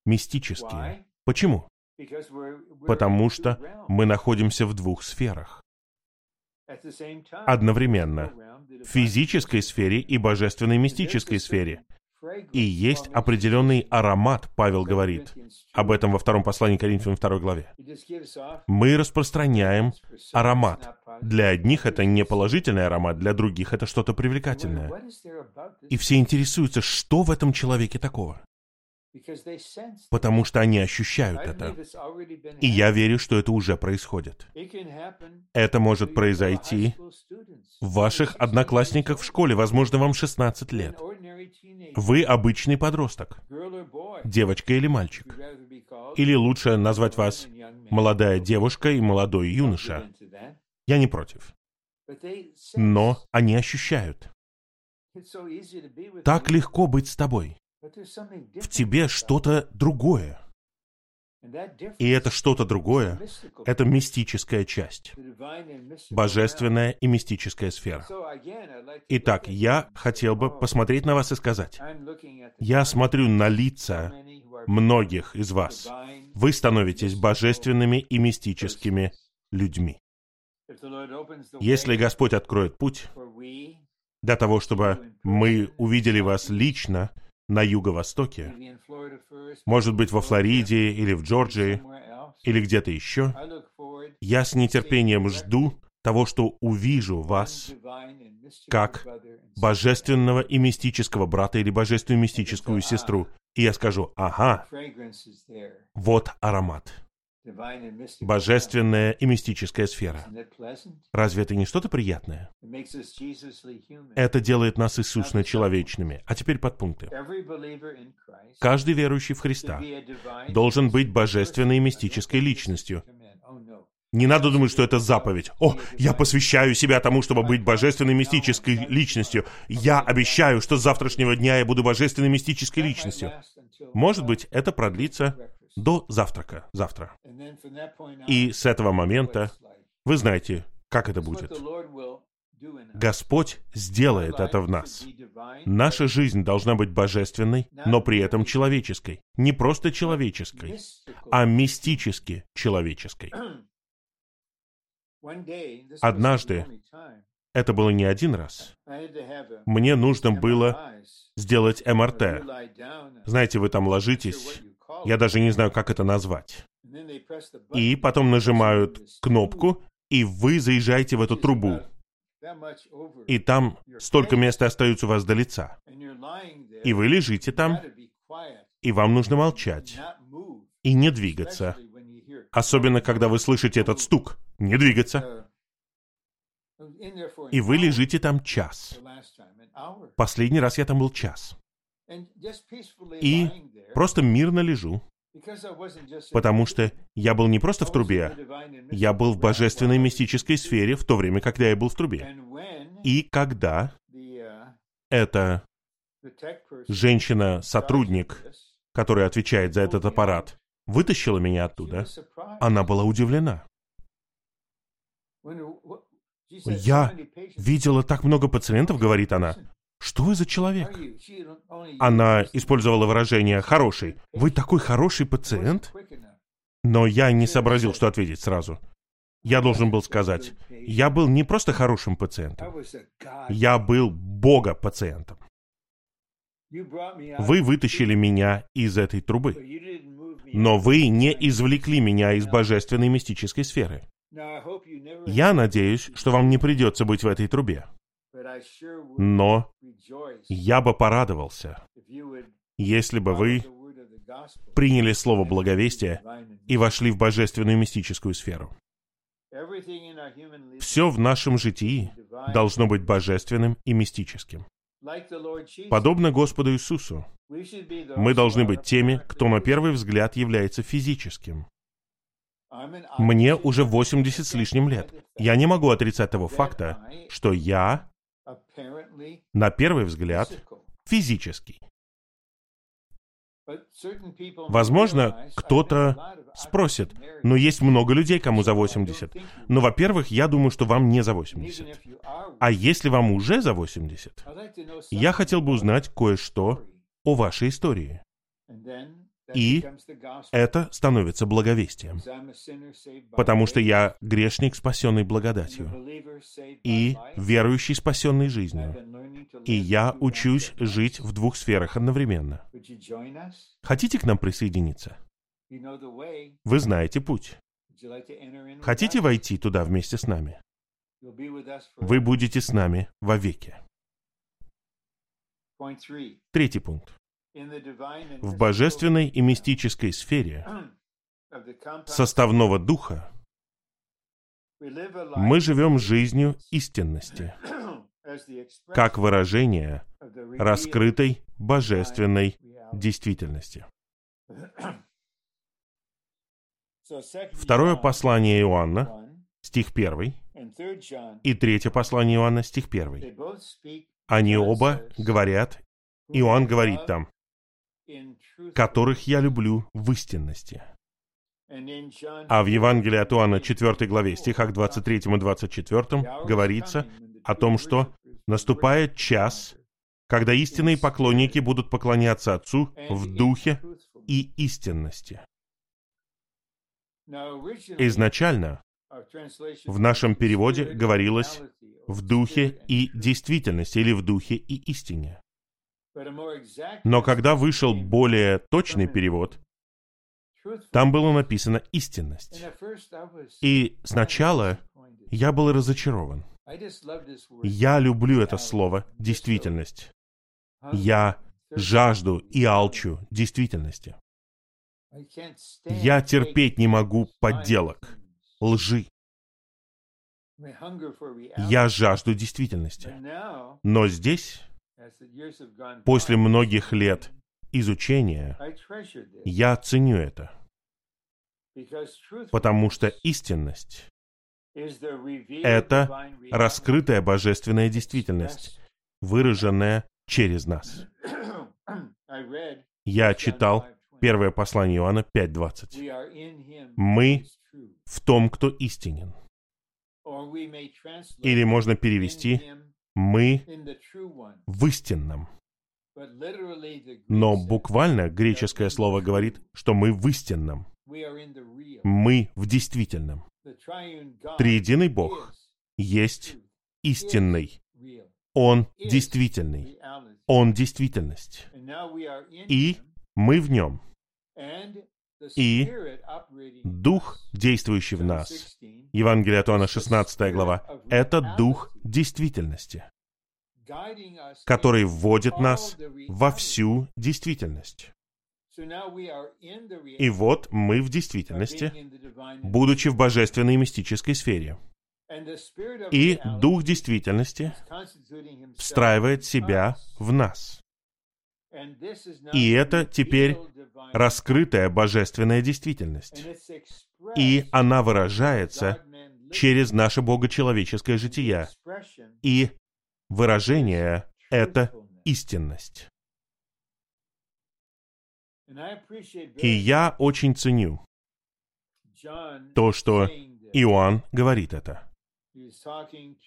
[SPEAKER 1] мистические. Почему? Потому что мы находимся в двух сферах. Одновременно в физической сфере и божественной мистической сфере. И есть определенный аромат, Павел говорит, об этом во втором послании Коринфянам 2 главе. Мы распространяем аромат. Для одних это не положительный аромат, для других это что-то привлекательное. И все интересуются, что в этом человеке такого потому что они ощущают это. И я верю, что это уже происходит. Это может произойти в ваших одноклассниках в школе, возможно, вам 16 лет. Вы обычный подросток, девочка или мальчик. Или лучше назвать вас молодая девушка и молодой юноша. Я не против. Но они ощущают. Так легко быть с тобой в тебе что-то другое. И это что-то другое. Это мистическая часть. Божественная и мистическая сфера. Итак, я хотел бы посмотреть на вас и сказать. Я смотрю на лица многих из вас. Вы становитесь божественными и мистическими людьми. Если Господь откроет путь для того, чтобы мы увидели вас лично на юго-востоке, может быть, во Флориде или в Джорджии, или где-то еще, я с нетерпением жду того, что увижу вас как божественного и мистического брата или божественную мистическую сестру. И я скажу, ага, вот аромат божественная и мистическая сфера. Разве это не что-то приятное? Это делает нас Иисусно человечными. А теперь подпункты. Каждый верующий в Христа должен быть божественной и мистической личностью. Не надо думать, что это заповедь. О, я посвящаю себя тому, чтобы быть божественной мистической личностью. Я обещаю, что с завтрашнего дня я буду божественной мистической личностью. Может быть, это продлится до завтрака, завтра. И с этого момента вы знаете, как это будет. Господь сделает это в нас. Наша жизнь должна быть божественной, но при этом человеческой. Не просто человеческой, а мистически человеческой. Однажды, это было не один раз, мне нужно было сделать МРТ. Знаете, вы там ложитесь, я даже не знаю, как это назвать. И потом нажимают кнопку, и вы заезжаете в эту трубу. И там столько места остается у вас до лица. И вы лежите там, и вам нужно молчать и не двигаться. Особенно, когда вы слышите этот стук. Не двигаться. И вы лежите там час. Последний раз я там был час. И просто мирно лежу. Потому что я был не просто в трубе, я был в божественной мистической сфере в то время, когда я был в трубе. И когда эта женщина-сотрудник, которая отвечает за этот аппарат, вытащила меня оттуда, она была удивлена. Я видела так много пациентов, говорит она. Что вы за человек? Она использовала выражение «хороший». Вы такой хороший пациент? Но я не сообразил, что ответить сразу. Я должен был сказать, я был не просто хорошим пациентом, я был Бога-пациентом. Вы вытащили меня из этой трубы, но вы не извлекли меня из божественной мистической сферы. Я надеюсь, что вам не придется быть в этой трубе. Но я бы порадовался, если бы вы приняли слово благовестия и вошли в божественную мистическую сферу. Все в нашем житии должно быть божественным и мистическим. Подобно Господу Иисусу, мы должны быть теми, кто на первый взгляд является физическим. Мне уже 80 с лишним лет. Я не могу отрицать того факта, что я на первый взгляд, физический. Возможно, кто-то спросит, но есть много людей, кому за 80. Но, во-первых, я думаю, что вам не за 80. А если вам уже за 80, я хотел бы узнать кое-что о вашей истории. И это становится благовестием. Потому что я грешник, спасенный благодатью. И верующий, спасенный жизнью. И я учусь жить в двух сферах одновременно. Хотите к нам присоединиться? Вы знаете путь. Хотите войти туда вместе с нами? Вы будете с нами вовеки. Третий пункт в божественной и мистической сфере (clears throat) составного духа мы живем жизнью (clears throat) истинности, как выражение раскрытой божественной действительности. (clears throat) Второе послание Иоанна, стих 1, и третье послание Иоанна, стих 1. Они оба говорят, Иоанн говорит там, которых я люблю в истинности. А в Евангелии от Иоанна 4 главе, стихах 23 и 24 говорится о том, что наступает час, когда истинные поклонники будут поклоняться Отцу в духе и истинности. Изначально в нашем переводе говорилось в духе и действительности или в духе и истине. Но когда вышел более точный перевод, там было написано «истинность». И сначала я был разочарован. Я люблю это слово «действительность». Я жажду и алчу действительности. Я терпеть не могу подделок, лжи. Я жажду действительности. Но здесь, после многих лет изучения, я ценю это. Потому что истинность — это раскрытая божественная действительность, выраженная через нас. Я читал первое послание Иоанна 5.20. Мы в том, кто истинен. Или можно перевести «мы в истинном». Но буквально греческое слово говорит, что мы в истинном. Мы в действительном. Триединый Бог есть истинный. Он действительный. Он действительность. И мы в нем. И Дух, действующий в нас, Евангелие от Иоанна, 16 глава, это Дух действительности, который вводит нас во всю действительность. И вот мы в действительности, будучи в божественной и мистической сфере. И Дух действительности встраивает себя в нас. И это теперь раскрытая божественная действительность. И она выражается через наше богочеловеческое житие. И выражение — это истинность. И я очень ценю то, что Иоанн говорит это.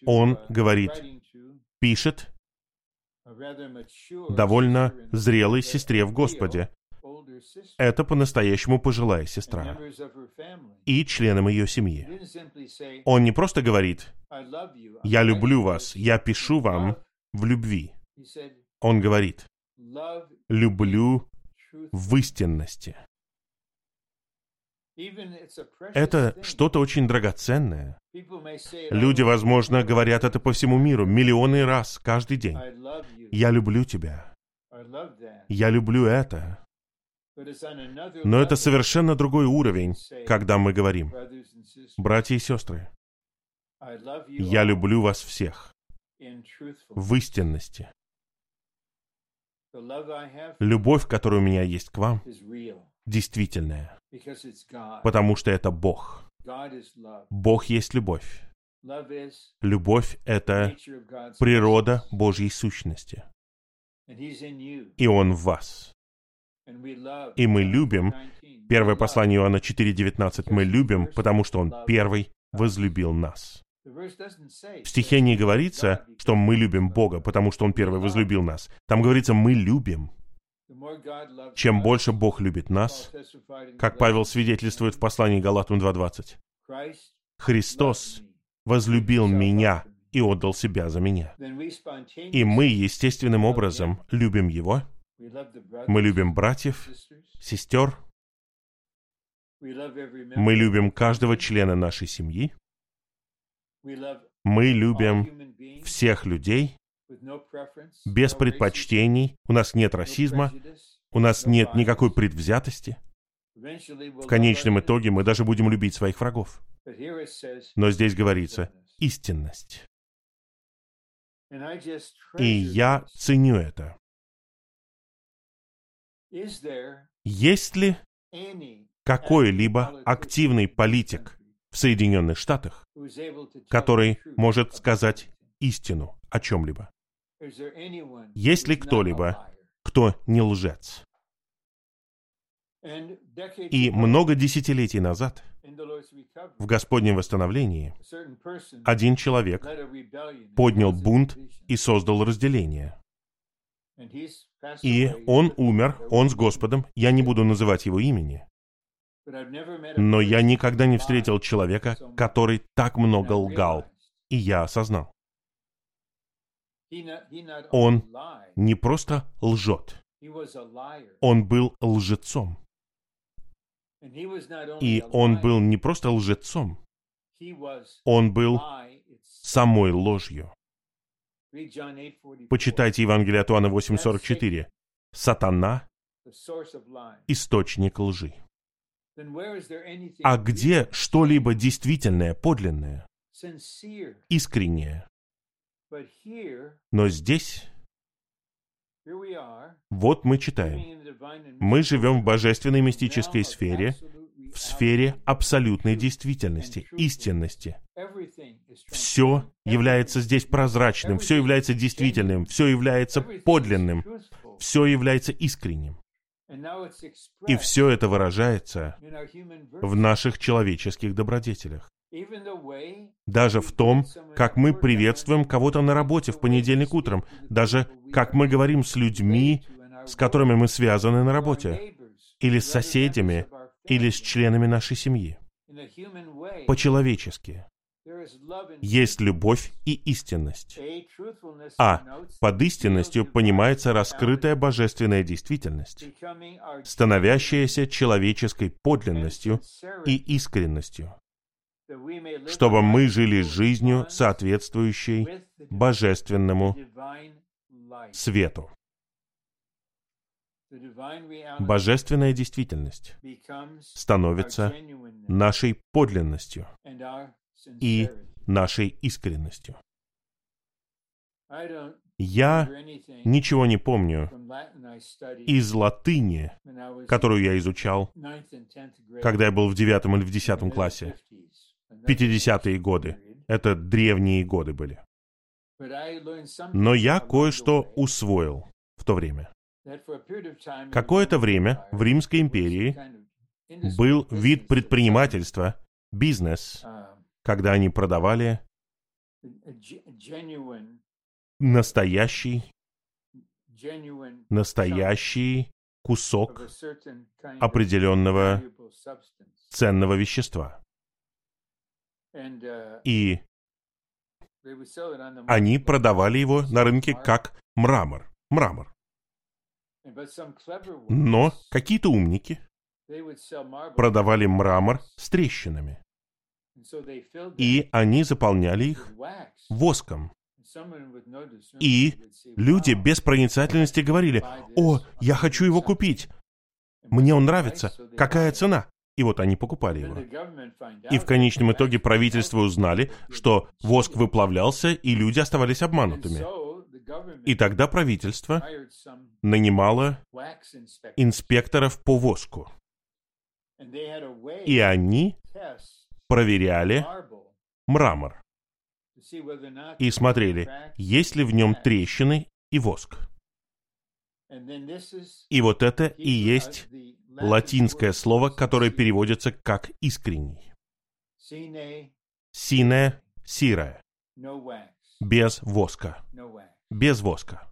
[SPEAKER 1] Он говорит, пишет довольно зрелой сестре в Господе. Это по-настоящему пожилая сестра. И членам ее семьи. Он не просто говорит, «Я люблю вас, я пишу вам в любви». Он говорит, «Люблю в истинности». Это что-то очень драгоценное. Люди, возможно, говорят это по всему миру миллионы раз, каждый день. «Я люблю тебя». «Я люблю это». Но это совершенно другой уровень, когда мы говорим, «Братья и сестры, я люблю вас всех в истинности». Любовь, которая у меня есть к вам, действительная, потому что это Бог. Бог есть любовь. Любовь — это природа Божьей сущности. И Он в вас. И мы любим, первое послание Иоанна 4.19, мы любим, потому что Он первый возлюбил нас. В стихе не говорится, что мы любим Бога, потому что Он первый возлюбил нас. Там говорится, мы любим. Чем больше Бог любит нас, как Павел свидетельствует в послании Галатам 2.20, Христос возлюбил меня и отдал себя за меня. И мы естественным образом любим Его. Мы любим братьев, сестер. Мы любим каждого члена нашей семьи. Мы любим всех людей без предпочтений, у нас нет расизма, у нас нет никакой предвзятости. В конечном итоге мы даже будем любить своих врагов. Но здесь говорится истинность. И я ценю это. Есть ли какой-либо активный политик в Соединенных Штатах, который может сказать истину о чем-либо? Есть ли кто-либо, кто не лжец? И много десятилетий назад, в Господнем восстановлении, один человек поднял бунт и создал разделение. И он умер, он с Господом, я не буду называть его имени. Но я никогда не встретил человека, который так много лгал. И я осознал. Он не просто лжет, он был лжецом. И он был не просто лжецом, он был самой ложью. Почитайте Евангелие от Иоанна 8.44. Сатана — источник лжи. А где что-либо действительное, подлинное, искреннее? Но здесь, вот мы читаем, мы живем в божественной мистической сфере, в сфере абсолютной действительности, истинности. Все является здесь прозрачным, все является действительным, все является подлинным, все является искренним. И все это выражается в наших человеческих добродетелях. Даже в том, как мы приветствуем кого-то на работе в понедельник утром, даже как мы говорим с людьми, с которыми мы связаны на работе, или с соседями, или с членами нашей семьи. По-человечески. Есть любовь и истинность. А под истинностью понимается раскрытая божественная действительность, становящаяся человеческой подлинностью и искренностью, чтобы мы жили жизнью, соответствующей божественному свету. Божественная действительность становится нашей подлинностью и нашей искренностью. Я ничего не помню из латыни, которую я изучал, когда я был в девятом или в десятом классе. 50-е годы. Это древние годы были. Но я кое-что усвоил в то время. Какое-то время в Римской империи был вид предпринимательства, бизнес, когда они продавали настоящий, настоящий кусок определенного ценного вещества. И они продавали его на рынке как мрамор. Мрамор. Но какие-то умники продавали мрамор с трещинами. И они заполняли их воском. И люди без проницательности говорили, «О, я хочу его купить! Мне он нравится! Какая цена?» И вот они покупали его. И в конечном итоге правительство узнали, что воск выплавлялся, и люди оставались обманутыми. И тогда правительство нанимало инспекторов по воску. И они проверяли мрамор и смотрели, есть ли в нем трещины и воск. И вот это и есть латинское слово, которое переводится как «искренний». Сине, сирая. Без воска. Без воска.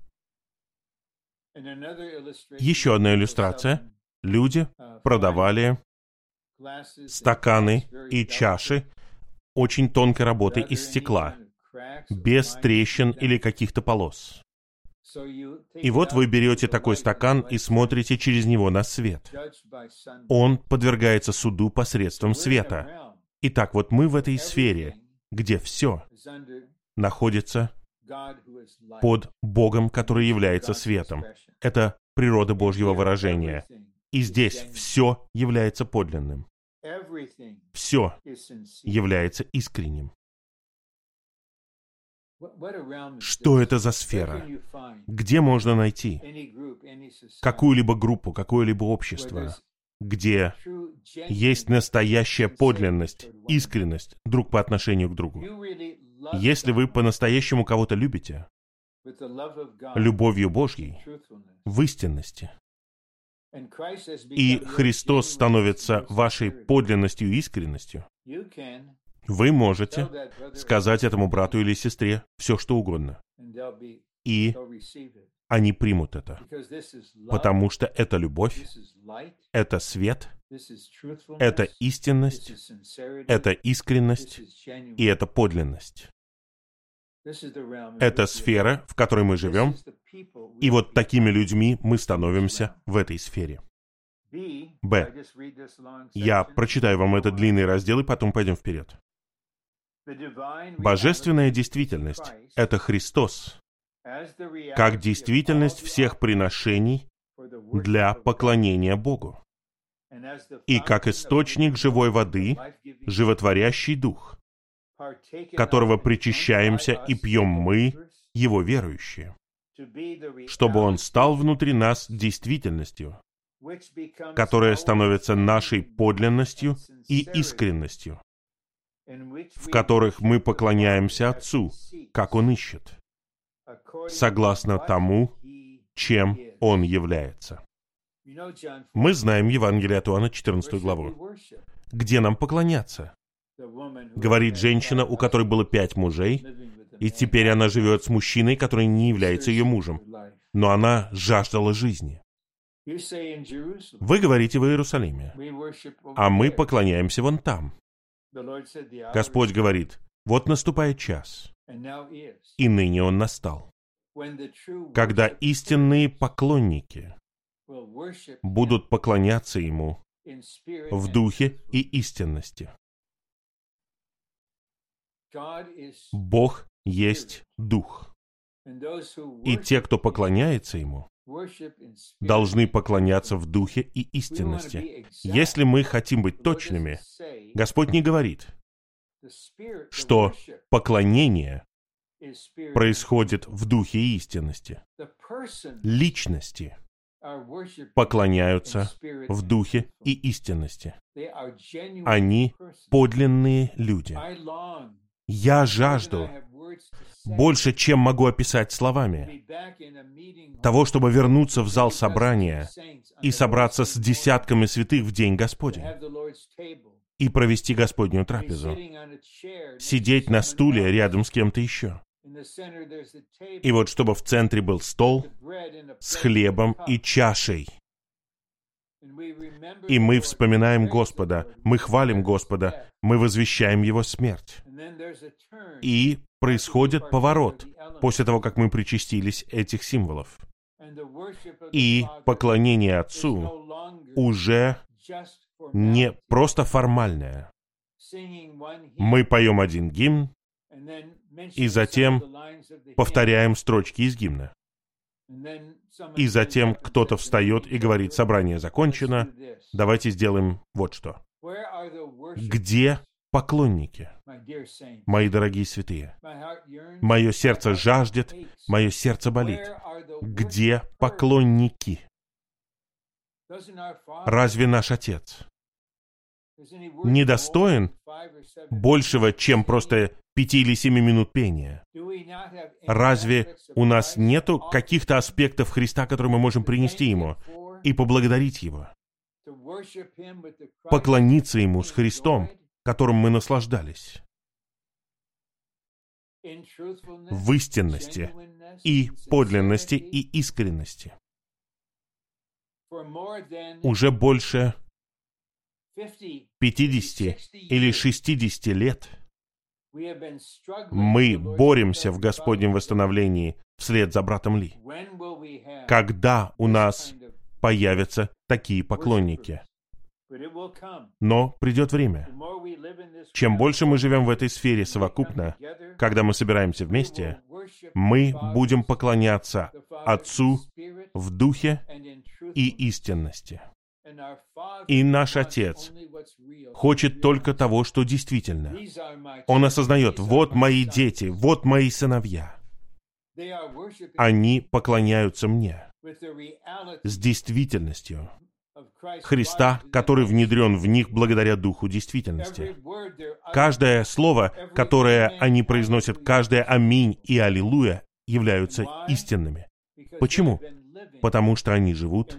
[SPEAKER 1] Еще одна иллюстрация. Люди продавали стаканы и чаши очень тонкой работы из стекла, без трещин или каких-то полос. И вот вы берете такой стакан и смотрите через него на свет. Он подвергается суду посредством света. Итак, вот мы в этой сфере, где все находится под Богом, который является светом. Это природа Божьего выражения. И здесь все является подлинным. Все является искренним. Что это за сфера? Где можно найти? Какую-либо группу, какое-либо общество, где есть настоящая подлинность, искренность друг по отношению к другу? Если вы по-настоящему кого-то любите, любовью Божьей, в истинности, и Христос становится вашей подлинностью и искренностью, вы можете сказать этому брату или сестре все, что угодно. И они примут это. Потому что это любовь, это свет, это истинность, это искренность и это подлинность. Это сфера, в которой мы живем, и вот такими людьми мы становимся в этой сфере. Б. Я прочитаю вам этот длинный раздел, и потом пойдем вперед. Божественная действительность — это Христос, как действительность всех приношений для поклонения Богу, и как источник живой воды, животворящий дух, которого причащаемся и пьем мы, его верующие, чтобы он стал внутри нас действительностью, которая становится нашей подлинностью и искренностью, в которых мы поклоняемся Отцу, как Он ищет, согласно тому, чем Он является. Мы знаем Евангелие от Иоанна, 14 главу. Где нам поклоняться? Говорит женщина, у которой было пять мужей, и теперь она живет с мужчиной, который не является ее мужем. Но она жаждала жизни. Вы говорите в Иерусалиме, а мы поклоняемся вон там. Господь говорит, вот наступает час, и ныне он настал, когда истинные поклонники будут поклоняться Ему в духе и истинности. Бог есть Дух. И те, кто поклоняется Ему, должны поклоняться в духе и истинности. Если мы хотим быть точными, Господь не говорит, что поклонение происходит в духе и истинности. Личности поклоняются в духе и истинности. Они подлинные люди. Я жажду больше, чем могу описать словами, того, чтобы вернуться в зал собрания и собраться с десятками святых в день Господень и провести Господнюю трапезу, сидеть на стуле рядом с кем-то еще. И вот чтобы в центре был стол с хлебом и чашей. И мы вспоминаем Господа, мы хвалим Господа, мы возвещаем Его смерть. И происходит поворот после того, как мы причастились этих символов. И поклонение Отцу уже не просто формальное. Мы поем один гимн, и затем повторяем строчки из гимна. И затем кто-то встает и говорит, собрание закончено, давайте сделаем вот что. Где поклонники, мои дорогие святые? Мое сердце жаждет, мое сердце болит. Где поклонники? Разве наш Отец недостоин большего, чем просто пяти или семи минут пения? Разве у нас нету каких-то аспектов Христа, которые мы можем принести Ему и поблагодарить Его? Поклониться Ему с Христом, которым мы наслаждались. В истинности и подлинности и искренности. Уже больше 50 или 60 лет – мы боремся в Господнем восстановлении вслед за братом Ли. Когда у нас появятся такие поклонники? Но придет время. Чем больше мы живем в этой сфере совокупно, когда мы собираемся вместе, мы будем поклоняться Отцу в духе и истинности. И наш Отец хочет только того, что действительно. Он осознает, вот мои дети, вот мои сыновья. Они поклоняются мне с действительностью Христа, который внедрен в них благодаря Духу действительности. Каждое слово, которое они произносят, каждое «Аминь» и «Аллилуйя» являются истинными. Почему? Потому что они живут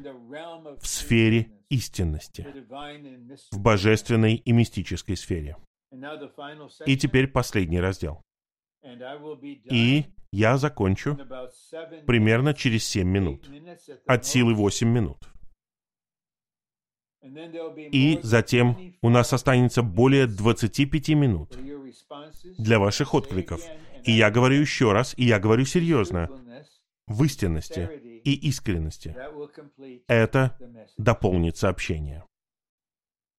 [SPEAKER 1] в сфере истинности, в божественной и мистической сфере. И теперь последний раздел. И я закончу примерно через 7 минут, от силы 8 минут. И затем у нас останется более 25 минут для ваших откликов. И я говорю еще раз, и я говорю серьезно, в истинности и искренности. Это дополнит сообщение.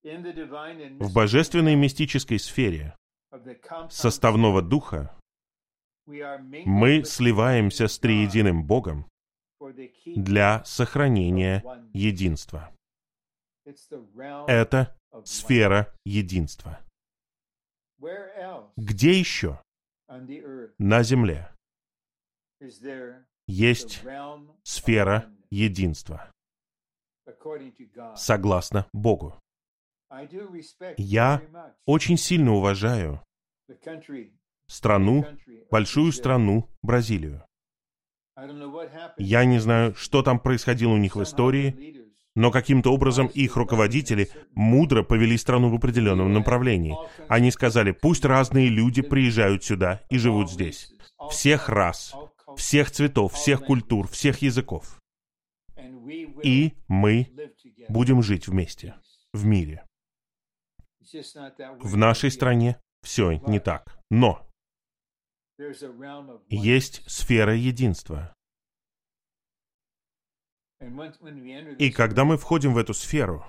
[SPEAKER 1] В божественной мистической сфере составного духа мы сливаемся с триединым Богом для сохранения единства. Это сфера единства. Где еще? на Земле. есть сфера единства, согласно Богу? Я очень сильно уважаю страну, большую страну Бразилию. Я не знаю, что там происходило у них в истории, но каким-то образом их руководители мудро повели страну в определенном направлении. Они сказали, пусть разные люди приезжают сюда и живут здесь. Всех рас, всех цветов, всех культур, всех языков. И мы будем жить вместе, в мире. В нашей стране все не так. Но есть сфера единства. И когда мы входим в эту сферу,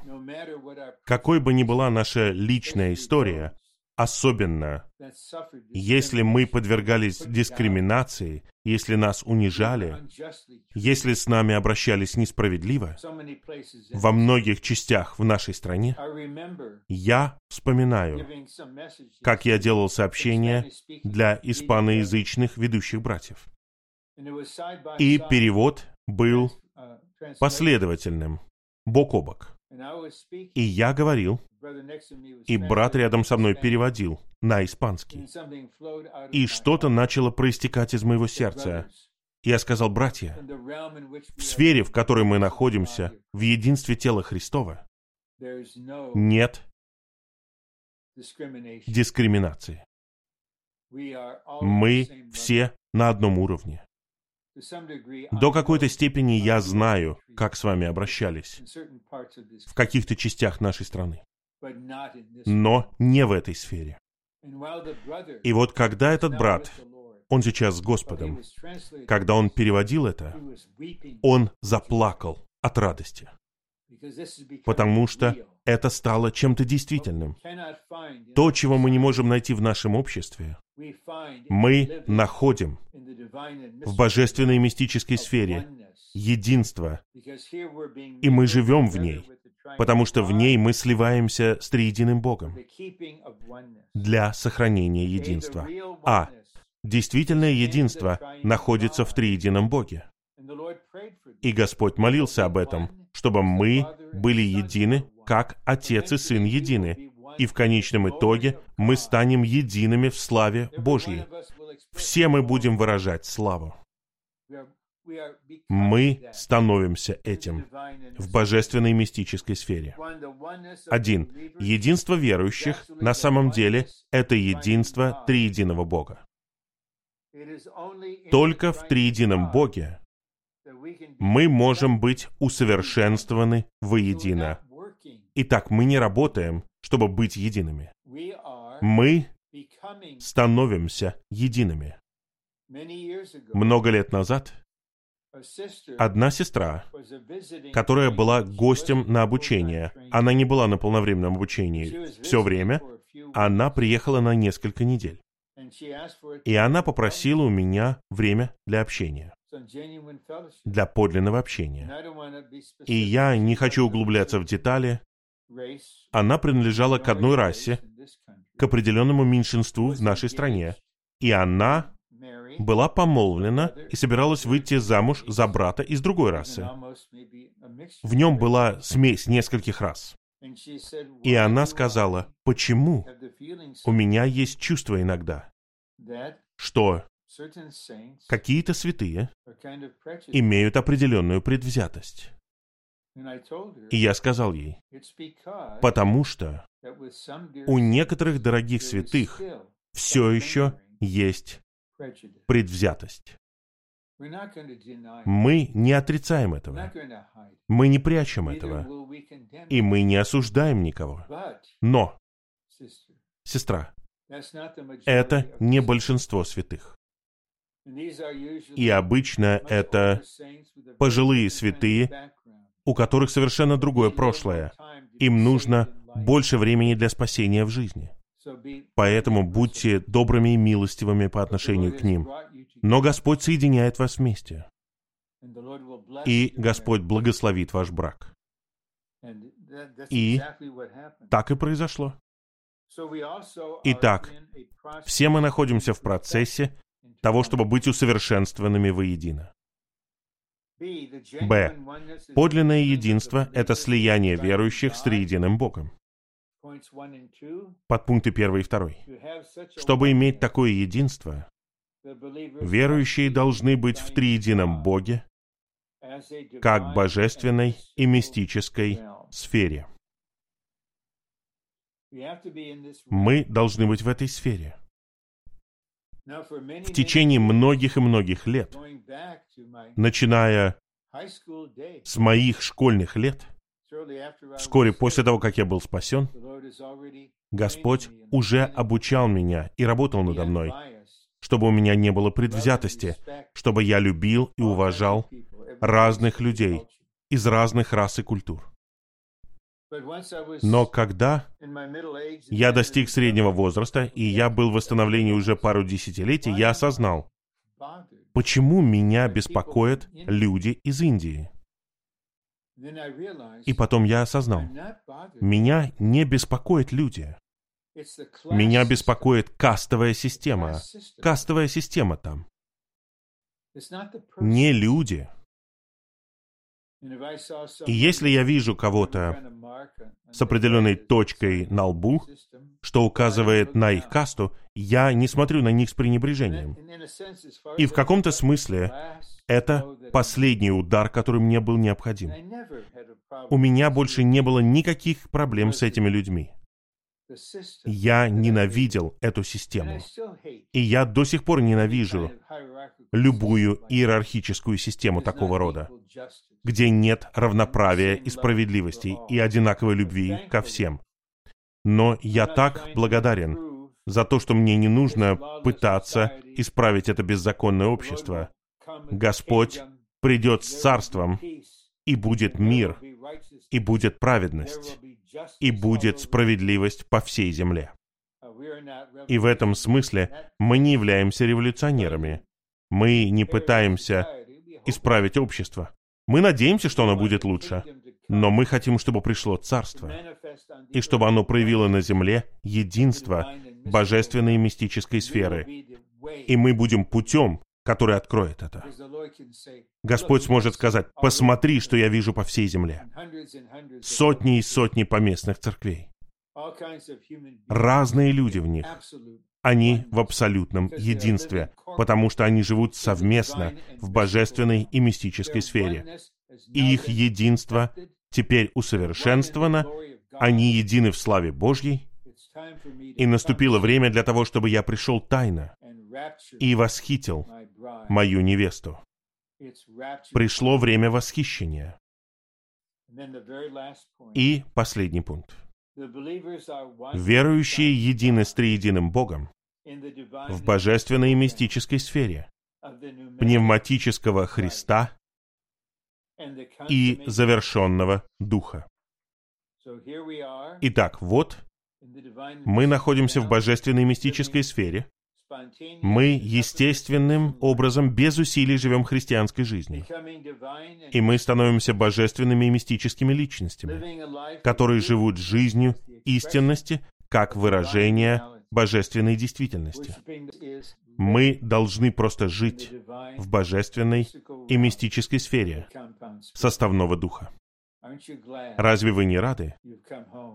[SPEAKER 1] какой бы ни была наша личная история, особенно если мы подвергались дискриминации, если нас унижали, если с нами обращались несправедливо, во многих частях в нашей стране, я вспоминаю, как я делал сообщения для испаноязычных ведущих братьев. И перевод был последовательным, бок о бок. И я говорил, и брат рядом со мной переводил на испанский. И что-то начало проистекать из моего сердца. Я сказал, братья, в сфере, в которой мы находимся, в единстве тела Христова, нет дискриминации. Мы все на одном уровне. До какой-то степени я знаю, как с вами обращались в каких-то частях нашей страны, но не в этой сфере. И вот когда этот брат, он сейчас с Господом, когда он переводил это, он заплакал от радости, потому что это стало чем-то действительным. То, чего мы не можем найти в нашем обществе, мы находим в божественной мистической сфере единство, и мы живем в ней, потому что в ней мы сливаемся с триединым Богом для сохранения единства. А действительное единство находится в триедином Боге. И Господь молился об этом, чтобы мы были едины, как Отец и Сын едины, и в конечном итоге мы станем едиными в славе Божьей. Все мы будем выражать славу. Мы становимся этим в божественной мистической сфере. Один. Единство верующих на самом деле это единство триединого Бога. Только в триедином Боге мы можем быть усовершенствованы воедино. Итак, мы не работаем, чтобы быть едиными. Мы становимся едиными. Много лет назад одна сестра, которая была гостем на обучение, она не была на полновременном обучении все время, она приехала на несколько недель. И она попросила у меня время для общения, для подлинного общения. И я не хочу углубляться в детали. Она принадлежала к одной расе, к определенному меньшинству в нашей стране. И она была помолвлена и собиралась выйти замуж за брата из другой расы. В нем была смесь нескольких рас. И она сказала, почему у меня есть чувство иногда, что какие-то святые имеют определенную предвзятость. И я сказал ей, потому что у некоторых дорогих святых все еще есть предвзятость. Мы не отрицаем этого. Мы не прячем этого. И мы не осуждаем никого. Но, сестра, это не большинство святых. И обычно это пожилые святые, у которых совершенно другое прошлое. Им нужно больше времени для спасения в жизни. Поэтому будьте добрыми и милостивыми по отношению к ним. Но Господь соединяет вас вместе. И Господь благословит ваш брак. И так и произошло. Итак, все мы находимся в процессе того, чтобы быть усовершенствованными воедино. Б. Подлинное единство — это слияние верующих с триединым Богом. Подпункты 1 и 2. Чтобы иметь такое единство, верующие должны быть в триедином Боге, как божественной и мистической сфере. Мы должны быть в этой сфере. В течение многих и многих лет, начиная с моих школьных лет, вскоре после того, как я был спасен, Господь уже обучал меня и работал надо мной, чтобы у меня не было предвзятости, чтобы я любил и уважал разных людей из разных рас и культур. Но когда я достиг среднего возраста, и я был в восстановлении уже пару десятилетий, я осознал, почему меня беспокоят люди из Индии. И потом я осознал, меня не беспокоят люди. Меня беспокоит кастовая система. Кастовая система там. Не люди. И если я вижу кого-то с определенной точкой на лбу, что указывает на их касту, я не смотрю на них с пренебрежением. И в каком-то смысле это последний удар, который мне был необходим. У меня больше не было никаких проблем с этими людьми. Я ненавидел эту систему. И я до сих пор ненавижу любую иерархическую систему такого рода, где нет равноправия и справедливости и одинаковой любви ко всем. Но я так благодарен за то, что мне не нужно пытаться исправить это беззаконное общество. Господь придет с царством, и будет мир, и будет праведность, и будет справедливость по всей земле. И в этом смысле мы не являемся революционерами. Мы не пытаемся исправить общество. Мы надеемся, что оно будет лучше. Но мы хотим, чтобы пришло Царство, и чтобы оно проявило на земле единство божественной и мистической сферы. И мы будем путем, который откроет это. Господь сможет сказать, посмотри, что я вижу по всей земле. Сотни и сотни поместных церквей. Разные люди в них. Они в абсолютном единстве, потому что они живут совместно в божественной и мистической сфере. И их единство теперь усовершенствовано, они едины в славе Божьей, и наступило время для того, чтобы я пришел тайно и восхитил мою невесту. Пришло время восхищения. И последний пункт. Верующие едины с триединым Богом в божественной и мистической сфере, пневматического Христа и завершенного Духа. Итак, вот мы находимся в божественной и мистической сфере, мы естественным образом, без усилий живем христианской жизнью. И мы становимся божественными и мистическими личностями, которые живут жизнью истинности как выражение божественной действительности. Мы должны просто жить в божественной и мистической сфере составного духа. Разве вы не рады,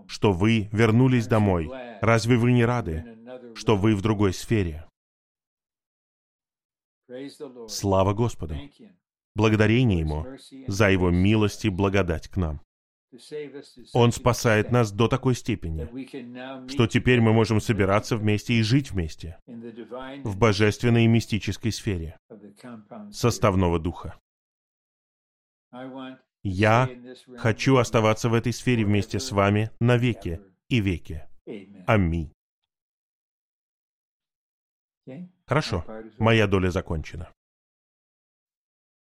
[SPEAKER 1] что вы вернулись домой? Разве вы не рады, что вы в другой сфере? Слава Господу! благодарение Ему за Его милость и благодать к нам. Он спасает нас до такой степени, что теперь мы можем собираться вместе и жить вместе в божественной и мистической сфере составного духа. Я хочу оставаться в этой сфере вместе с вами навеки и веки. Аминь. Хорошо, моя доля закончена.